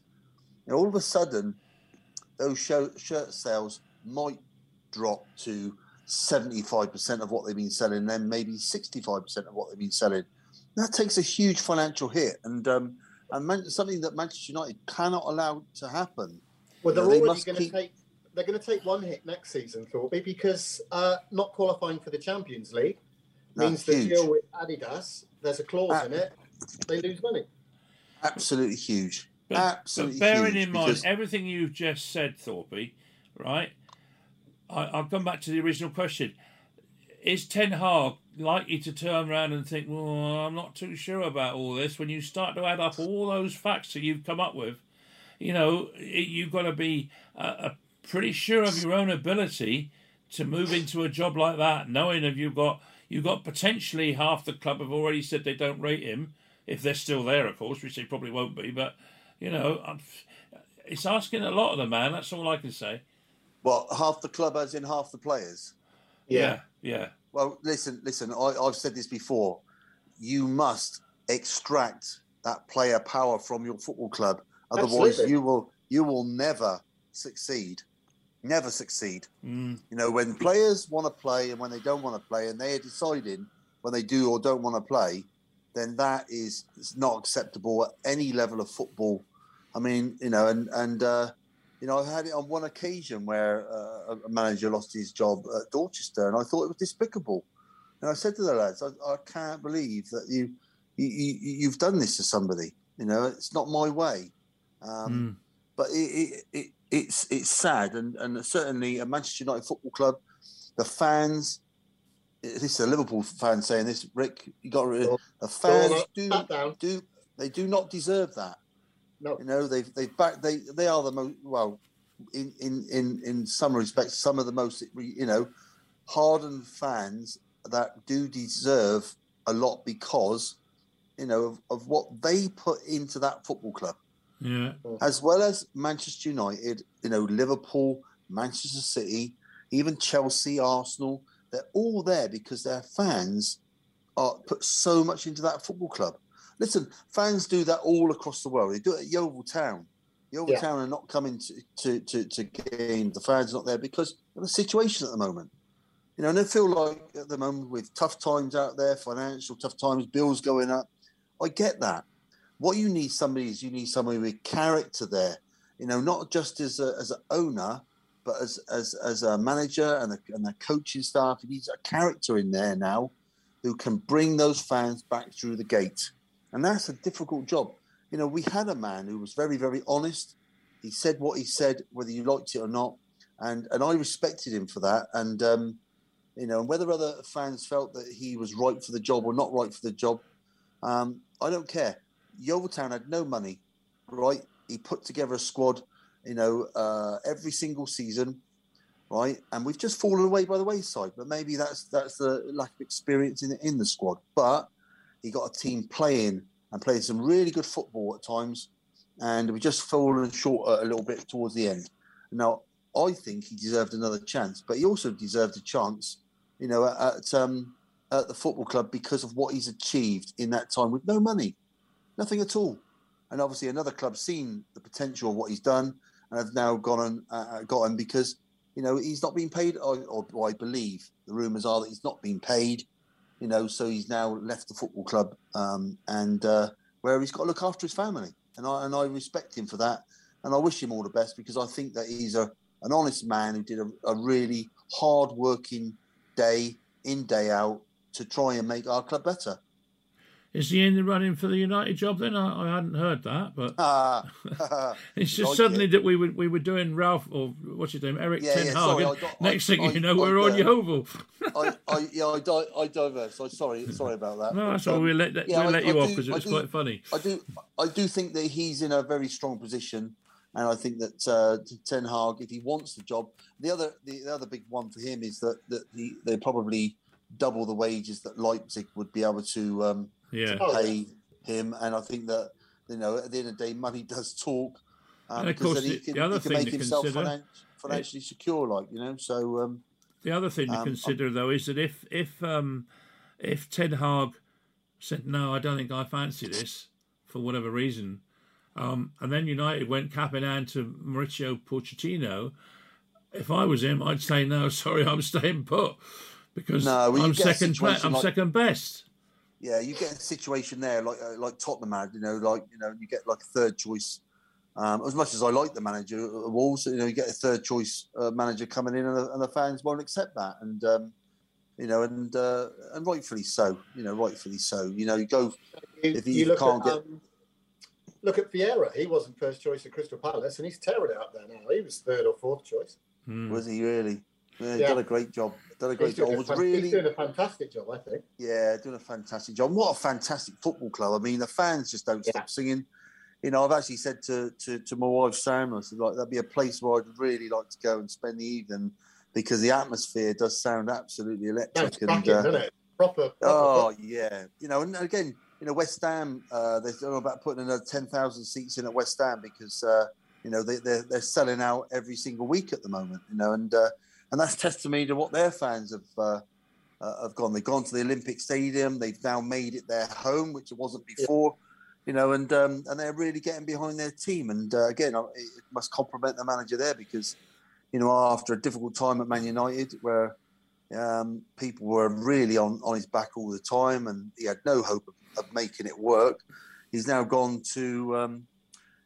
And all of a sudden, those show, shirt sales might drop to 75% of what they've been selling, then maybe 65% of what they've been selling. That takes a huge financial hit, and um, and Man- something that Manchester United cannot allow to happen. Well, they're Yeah, they already going to keep- take. They're going to take one hit next season, Thorpe, because uh, not qualifying for the Champions League means That's the huge. deal with Adidas. There's a clause in it. They lose money. Absolutely huge. But, Absolutely but bearing huge in mind because- everything you've just said, Thorpe, right? I, I'll come back to the original question. Is Ten Hag likely to turn around and think, well, I'm not too sure about all this? When you start to add up all those facts that you've come up with, you know, it- you've got to be uh, uh, pretty sure of your own ability to move into a job like that, knowing if you've got you've got potentially half the club have already said they don't rate him, if they're still there, of course, which they probably won't be. But you know, I'm- it's asking a lot of the man. That's all I can say. Well, half the club, as in half the players. Yeah, yeah. Well, listen, listen. I, I've said this before. You must extract that player power from your football club. Otherwise, Absolutely. you will you will never succeed. Never succeed. Mm, You know, when players want to play and when they don't want to play, and they are deciding when they do or don't want to play, then that is, is not acceptable at any level of football. I mean, you know, and and uh, you know, I've had it on one occasion where uh, a manager lost his job at Dorchester, and I thought it was despicable. And I said to the lads, I, I can't believe that you, you, you you've done this to somebody. You know, it's not my way. Um, mm. but it, it, it it's it's sad and and certainly at Manchester United Football Club, the fans. This is a Liverpool fan saying this. Rick, you got to the fans do do they do not deserve that. No. You know they've they've back they they are the most well in in in in some respects some of the most you know hardened fans that do deserve a lot because you know of, of what they put into that football club Yeah. as well as Manchester United, you know, Liverpool, Manchester City, even Chelsea, Arsenal, they're all there because their fans are put so much into that football club. Listen, fans do that all across the world. They do it at Yeovil Town. Yeovil Yeah. Town are not coming to, to, to, to games. The fans are not there because of the situation at the moment. You know, and they feel like at the moment with tough times out there, financial tough times, bills going up. I get that what you need somebody is you need somebody with character there you know not just as a, as an owner but as as as a manager and the, and the coaching staff you need a character in there now who can bring those fans back through the gate and that's a difficult job you know we had a man who was very very honest he said what he said whether you liked it or not and and i respected him for that and um you know and whether other fans felt that he was right for the job or not right for the job um i don't care Yeovil had no money, right? He put together a squad, you know, uh, every single season, right? And we've just fallen away by the wayside. But maybe that's that's the lack of experience in in the squad. But he got a team playing and playing some really good football at times, and we just fallen short a little bit towards the end. Now, I think he deserved another chance, but he also deserved a chance, you know, at, um at the football club because of what he's achieved in that time with no money nothing at all. And obviously, another club seen the potential of what he's done and have now gone and uh, got him because you know he's not being paid, or, or, or I believe the rumours are that he's not being paid. You know, so he's now left the football club, um, and uh, where he's got to look after his family, and I and I respect him for that, and I wish him all the best because I think that he's a an honest man who did a, a really hard working day in day out to try and make our club better. Is he in the running for the United job then? I, I hadn't heard that, but Ah, it's just like suddenly it. that we were we were doing Ralph or what's his name, Eric Yeah, Ten yeah, Hag. sorry, I got- next I- thing you know, I, we're on uh, Yeovil. I, I, yeah, I, di- I diverse. I'm sorry, sorry about that. No, that's all. um, We'll let that, yeah, we'll I- let I you off because it was do- quite funny. I do, I do think that he's in a very strong position, and I think that uh, Ten Hag, if he wants the job, the other, the, the other big one for him is that that he, they probably double the wages that Leipzig would be able to um, Yeah, Oh, pay him, and I think that you know at the end of the day, money does talk. Um, And of course, he the- can, the other he can thing make to himself consider- finan- financially secure, like you know. So um, the other thing to Um, consider though is that if if um, if Ted Hag said, "No, I don't think I fancy this for whatever reason." Um, and then United went cap in hand to Mauricio Pochettino. If I was him, I'd say, "No, sorry, I'm staying put because No, well, I'm second. Play, situation I'm like- second best." Yeah, you get a situation there like uh, like Tottenham had, you know, like you know, you get like a third choice. Um, as much as I like the manager at Wolves, you know, you get a third choice uh, manager coming in, and the, and the fans won't accept that, and um, you know, and uh, and rightfully so, you know, rightfully so. You know, you go You, If you you look can't at get- um, look at Vieira. He wasn't first choice at Crystal Palace, and he's tearing it up there now. He was third or fourth choice. Hmm. was he really? Yeah, he Yeah. done a great job. Done a He's great job. doing, a Was fan- really he's doing a fantastic job, I think. Yeah, doing a fantastic job. What a fantastic football club. I mean, the fans just don't Yeah. stop singing. You know, I've actually said to, to, to my wife, Sam, I said, like, that'd be a place where I'd really like to go and spend the evening because the atmosphere does sound absolutely electric. and, cracking, uh? Proper. proper oh, yeah. You know, and again, you know, West Ham, uh, they're talking about putting another 10,000 seats in at West Ham because, uh, you know, they, they're, they're selling out every single week at the moment, you know, and uh, and that's testimony to what their fans have uh, uh, have gone. They've gone to the Olympic Stadium. They've now made it their home, which it wasn't before. You know, and um, and they're really getting behind their team. And uh, again, I- it must compliment the manager there because, you know, after a difficult time at Man United, where um, people were really on, on his back all the time, and he had no hope of, of making it work. He's now gone to, um,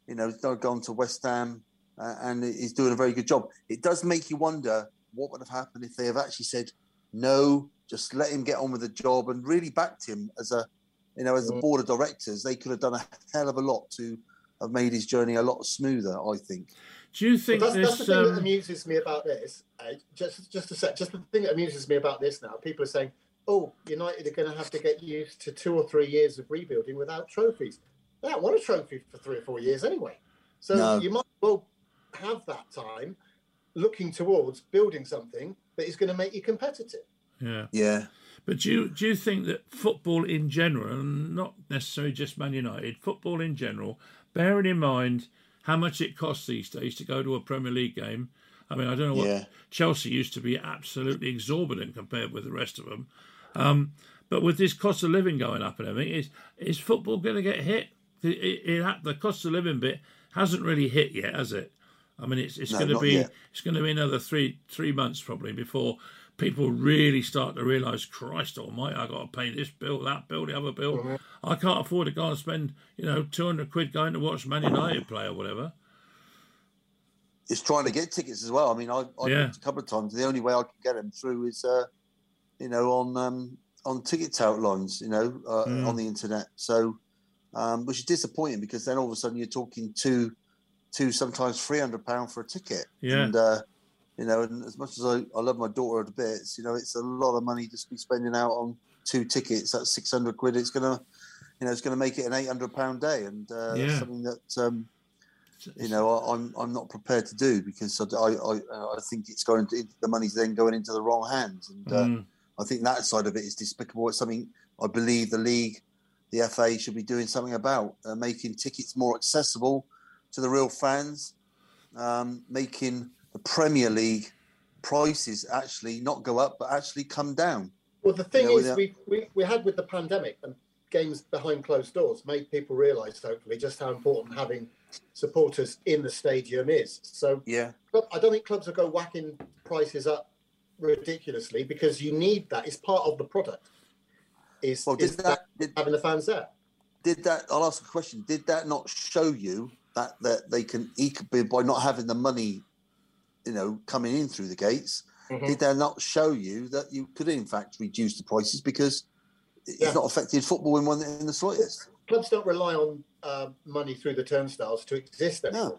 you know, he's now gone to West Ham, uh, and he's doing a very good job. It does make you wonder what would have happened if they have actually said no, just let him get on with the job, and really backed him as a, you know, as the Mm. board of directors. They could have done a hell of a lot to have made his journey a lot smoother. I think. Do you But think that's, that's the this? thing that Um, amuses me about this. eh, just, just a sec. Just the thing that amuses me about this now. People are saying, "Oh, United are going to have to get used to two or three years of rebuilding without trophies." They don't want a trophy for three or four years anyway. So No. you might well have that time looking towards building something that is going to make you competitive. yeah. Yeah. But do you, do you think that football in general, and not necessarily just Man United, football in general, bearing in mind how much it costs these days to go to a Premier League game? I mean, I don't know what Yeah. Chelsea used to be absolutely exorbitant compared with the rest of them. Um, but with this cost of living going up and everything, is is football going to get hit? It, it, it, the cost of living bit hasn't really hit yet, has it? I mean, it's it's No, going to be yet. it's going to be another three three months probably before people really start to realise, Christ Almighty, I got to pay this bill, that bill, the other bill. Mm-hmm. I can't afford to go and spend you know two hundred quid going to watch Man United play or whatever. it's trying to get tickets as well. I mean, I, I Yeah. a couple of times. The only way I can get them through is, uh, you know, on um, on ticket tout lines, you know, uh, Mm. on the internet. So, um, which is disappointing because then all of a sudden you're talking two, two sometimes three hundred pound for a ticket. Yeah. And uh, you know, and as much as I, I love my daughter to bits, you know, it's a lot of money just to be spending out on two tickets. That's six hundred quid. It's gonna, you know, it's gonna make it an eight hundred pound day, and uh, Yeah. that's something that. Um, you know, I, I'm I'm not prepared to do because I I, I, I think it's going to the money's then going into the wrong hands, and uh, Mm. I think that side of it is despicable. It's something I believe the league, the FA should be doing something about, uh, making tickets more accessible to the real fans, um, making the Premier League prices actually not go up but actually come down. Well, the thing know, is, without- we, we, we had with the pandemic and games behind closed doors made people realise, hopefully, just how important having supporters in the stadium is. So Yeah, I don't think clubs will go whacking prices up ridiculously because you need that. It's part of the product. Is, well, is did that did, having the fans there? did that? I'll ask a question. Did that not show you that that they can eke by not having the money, you know, coming in through the gates? Mhm. did they not show you that you could in fact reduce the prices because it's Yeah. not affected football in one in the slightest? Clubs don't rely on uh, money through the turnstiles to exist anymore.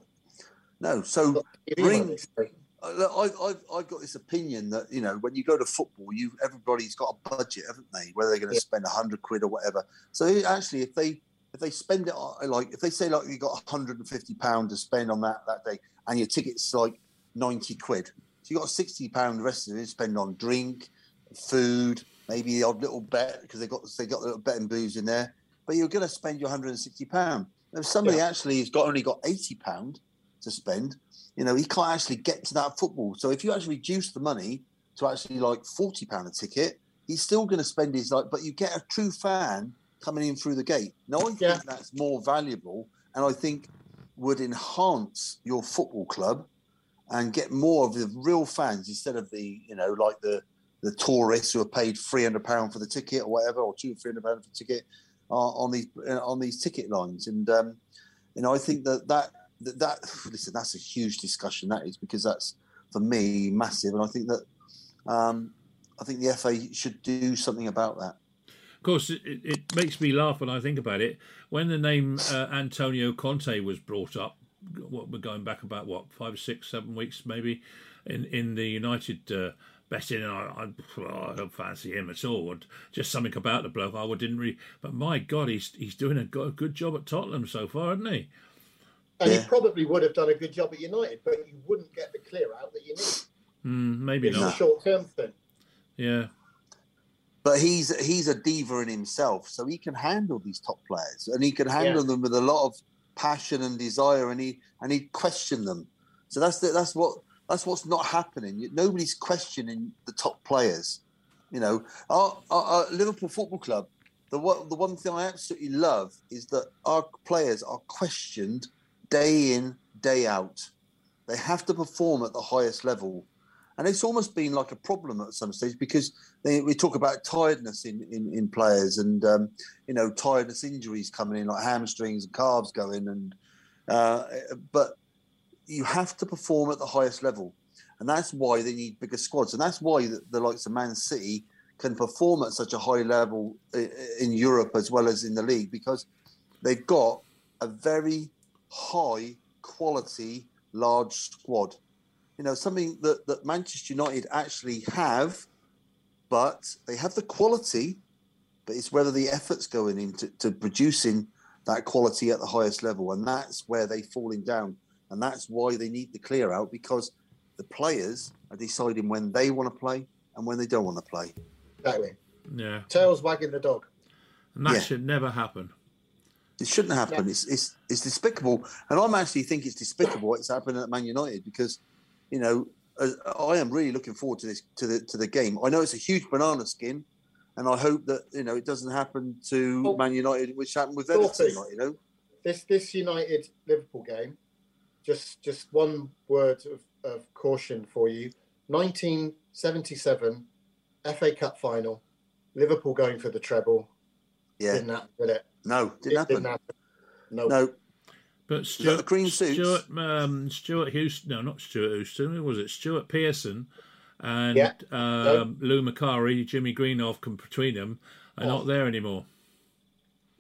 No. So Bring- money, so- look, I, I've, I've got this opinion that you know when you go to football, you everybody's got a budget, haven't they? Whether they're going to Yeah. spend a hundred quid or whatever. So actually, if they they spend it on- like if they say like you got 150 pound to spend on that that day, and your ticket's like 90 quid, so you got 60 pound. The rest of it to spend on drink, food, maybe the odd little bet because they got they got a little bet and booze in there. But you're going to spend your 160 pound. If somebody actually has got only got 80 pound to spend, you know, he can't actually get to that football. So if you actually reduce the money to actually like forty pound a ticket, he's still going to spend his like. But you get a true fan coming in through the gate. Now, I think Yeah. that's more valuable and I think would enhance your football club and get more of the real fans instead of the, you know, like the the tourists who are paid three hundred pound for the ticket or whatever, or two three hundred pound for the ticket uh, on these uh, on these ticket lines. And um, you know, I think that that that, that listen, that's a huge discussion. That is because that's for me massive, and I think that um, I think the FA should do something about that. Of course, it, it makes me laugh when I think about it. When the name uh, Antonio Conte was brought up, what we're going back about what five, six, seven weeks maybe, in in the United uh, betting, and I, I, I don't fancy him at all. Just something about the bloke I didn't really. But my God, he's he's doing a good, good job at Tottenham so far, hasn't he? And Yeah. he probably would have done a good job at United, but you wouldn't get the clear out that you need. Mm, maybe It's not. a short term thing. Yeah, But he's he's a diva in himself, so he can handle these top players, and he can handle them with a lot of passion and desire, and he and he question them. So that's the, that's what that's what's not happening. Nobody's questioning the top players. You know, our, our, our Liverpool Football Club. The one the one thing I absolutely love is that our players are questioned day in day out. They have to perform at the highest level, and it's almost been like a problem at some stage because they, we talk about tiredness in, in, in players and um, you know tiredness injuries coming in like hamstrings and calves going and uh, but you have to perform at the highest level. And that's why they need bigger squads. And that's why the, the likes of Man City can perform at such a high level in Europe as well as in the league because they've got a very high quality large squad you know something that, that Manchester United actually have but they have the quality, but it's whether the effort's going into to producing that quality at the highest level, and that's where they're falling down, and that's why they need the clear out because the players are deciding when they want to play and when they don't want to play. Exactly. yeah. Tails wagging the dog. And that Yeah. should never happen. It shouldn't happen. Yeah. It's, it's it's despicable, and I'm actually think it's despicable what's happening at Man United because, you know, I am really looking forward to this to the to the game. I know it's a huge banana skin, and I hope that you know it doesn't happen to Oh. Man United, which happened with Everton. it. Like, you know, This this United Liverpool game, just just one word of, of caution for you. 1977 FA Cup final, Liverpool going for the treble. yeah, Didn't happen, did it? no, didn't happen. Didn't happen. No. No, But got the Stuart, green suits? Stuart, um, Stewart Houston, no, not Stewart Houston. Who was it? Stuart Pearson and Yeah. um, Lou Macari, Jimmy Greenhoff, come between them, are Oh. not there anymore.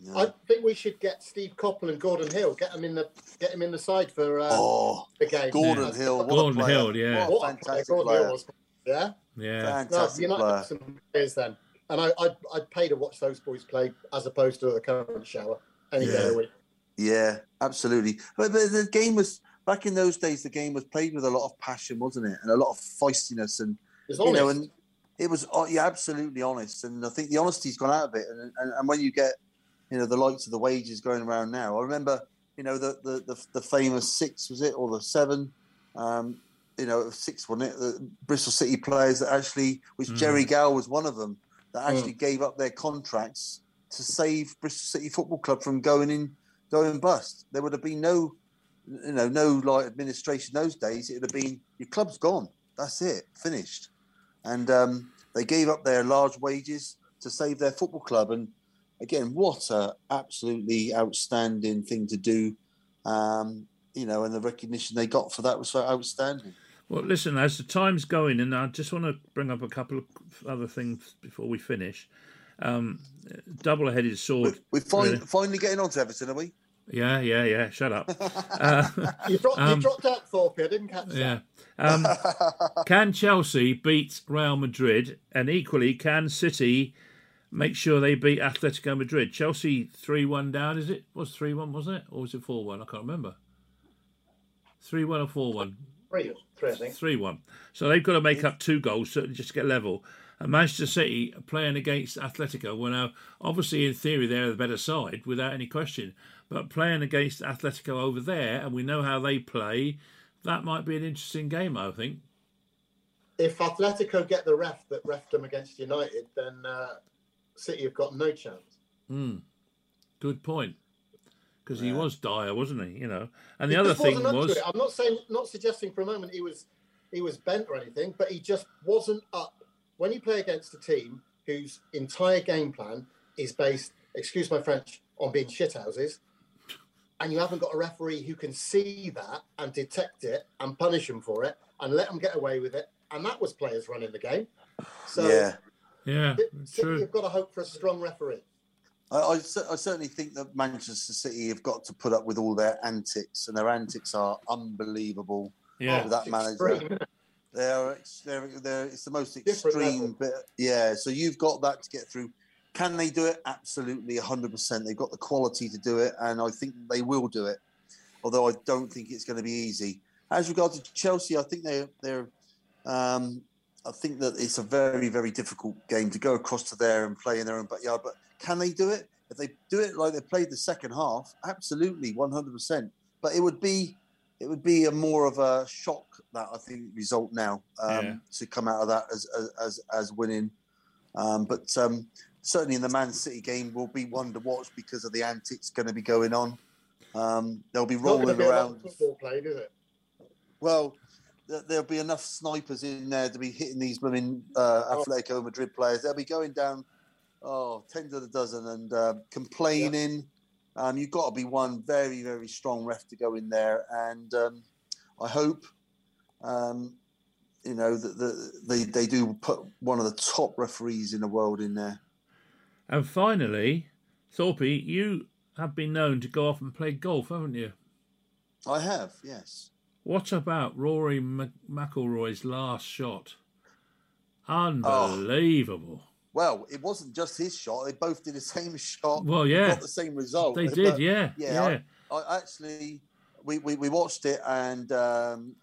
no. I think we should get Steve Coppell and Gordon Hill. Get them in the get them in the side for uh, oh, the game. Gordon Yeah. Hill, what Gordon a. Hill, yeah. what a player fantastic Gordon player. Hill was. Yeah. Yeah, No, Fantastic United player. have some players then, and I I'd, I'd pay to watch those boys play as opposed to the current shower any day of the week. Yeah, absolutely. But the, the game was back in those days. The game was played with a lot of passion, wasn't it, and a lot of feistiness, and It's you know, and it was oh, yeah, absolutely honest. And I think the honesty's gone out of it. And, and and when you get, you know, the likes of the wages going around now, I remember, you know, the the the, the famous six was it or the seven, um, you know, six wasn't it? The Bristol City players that actually, which Mhm. Gerry Gow was one of them, that Mm. actually gave up their contracts to save Bristol City Football Club from going in going bust. There would have been no, you know, no like administration those days. It would have been your club's gone. That's it, finished. And um, they gave up their large wages to save their football club. And again, what a absolutely outstanding thing to do. Um, you know, and the recognition they got for that was so outstanding. Well, listen, as the time's going, and I just want to bring up a couple of other things before we finish. Um, double-headed sword. We're, we're fin- really. finally getting on to Everton, are we? Yeah, yeah, yeah. Shut up. Uh, you, dropped, Um, you dropped out, Thorpe. I didn't catch yeah. that. Um, can Chelsea beat Real Madrid, and equally can City make sure they beat Atletico Madrid? Chelsea three-one down, is it? Was three-one, wasn't it, or was it four-one? I can't remember. Three-one or four-one? Three, three, I think. Three one. So they've got to make up two goals certainly just to get level. And Manchester City playing against Atletico. Well, now obviously in theory they're the better side without any question. But playing against Atletico over there, and we know how they play, that might be an interesting game. I think. If Atletico get the ref that refed them against United, then uh, City have got no chance. Hmm. Good point. Because he Yeah. was dire, wasn't he? You know. And the He other thing wasn't up to was. I'm not saying, not suggesting for a moment he was he was bent or anything, but he just wasn't up. When you play against a team whose entire game plan is based, excuse my French, on being shithouses, and you haven't got a referee who can see that and detect it and punish them for it and let them get away with it, and that was players running the game. So yeah. yeah, City true. have got to hope for a strong referee. I, I, I certainly think that Manchester City have got to put up with all their antics, and their antics are unbelievable. Yeah, that It's manager. They're, they're, they're it's the most extreme bit. Yeah, so you've got that to get through. Can they do it? Absolutely, 100%. They've got the quality to do it, and I think they will do it. Although I don't think it's going to be easy. As regards to Chelsea, I think they're they're. Um, I think that it's a very very difficult game to go across to there and play in their own backyard. But can they do it? If they do it like they played the second half, absolutely, 100%. But it would be it would be a more of a shock that I think result now um, Yeah. to come out of that as as as, as winning. Um, but um, certainly in the Man City game will be one to watch because of the antics going to be going on. Um, they'll be Not going to rolling be a lot around. football played, is it? Well, th- there'll be enough snipers in there to be hitting these blooming uh, Oh. Atletico Madrid players. They'll be going down, oh, 10 to the dozen and uh, complaining. Um, you've got to be one very, very strong ref to go in there. And um, I hope, um, you know, that the, they, they do put one of the top referees in the world in there. And finally, Thorpe, you have been known to go off and play golf, haven't you? I have, yes. What about Rory McIlroy's last shot? Oh. Well, it wasn't just his shot. They both did the same shot. Well, yeah. Got the same result. They But- did, yeah, yeah, yeah. I actually, we, we, we watched it and um,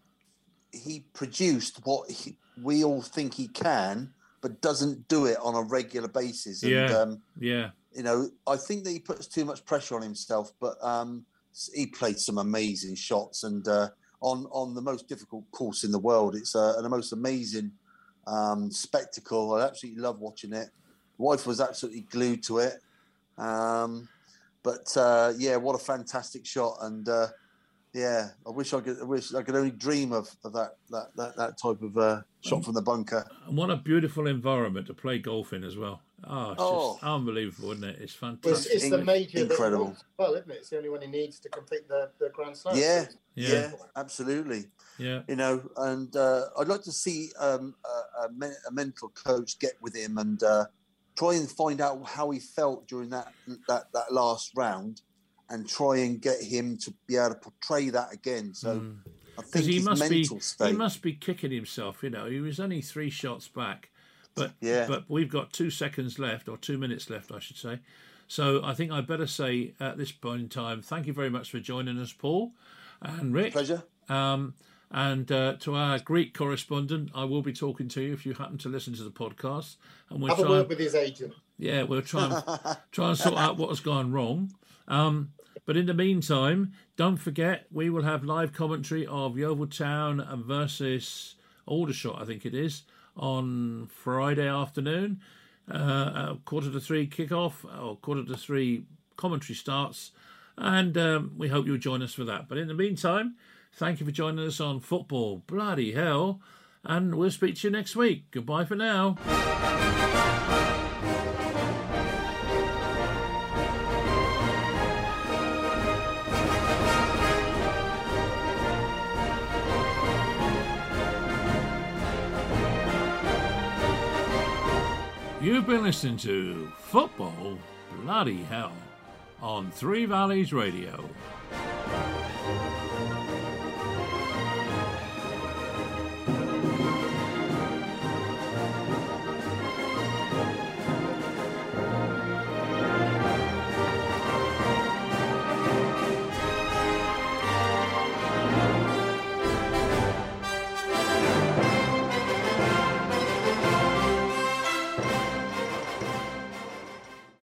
he produced what he, we all think he can, but doesn't do it on a regular basis. And, Yeah. um, yeah. you know, I think that he puts too much pressure on himself, but um, he played some amazing shots and uh, on, on the most difficult course in the world. It's uh, the most amazing um, spectacle. I absolutely love watching it. Wife was absolutely glued to it. Um, but uh, yeah, what a fantastic shot! And uh, yeah, I wish I could. I wish I could only dream of, of that, that that that type of uh, shot from the bunker. And what a beautiful environment to play golf in as well. Oh, it's Oh. just unbelievable, isn't it? It's Well, it's, fantastic. it's the major incredible. wants well, isn't it? It's the only one he needs to complete the, the Grand Slam. Yeah, Yeah. yeah, absolutely. Yeah. You know, and uh, I'd like to see um, a, a, men- a mental coach get with him and uh, try and find out how he felt during that that that last round, and try and get him to be able to portray that again. So Mm. I think Because he must be state. he must be kicking himself. You know, he was only three shots back, but Yeah. but we've got two seconds left or two minutes left, I should say. So I think I better say at this point in time, thank you very much for joining us, Paul and Rick. Pleasure. Um, and uh, to our Greek correspondent, I will be talking to you if you happen to listen to the podcast, and we'll Have a word And, with his agent. yeah, we'll try and try and sort out what has gone wrong. Um, but in the meantime, don't forget we will have live commentary of Yeovil Town versus Aldershot, I think it is, on Friday afternoon. Uh, quarter to three kickoff or quarter to three commentary starts, and um, we hope you'll join us for that. But in the meantime, thank you for joining us on Football Bloody Hell, and we'll speak to you next week. Goodbye for now. You've been listening to Football Bloody Hell on Three Valleys Radio.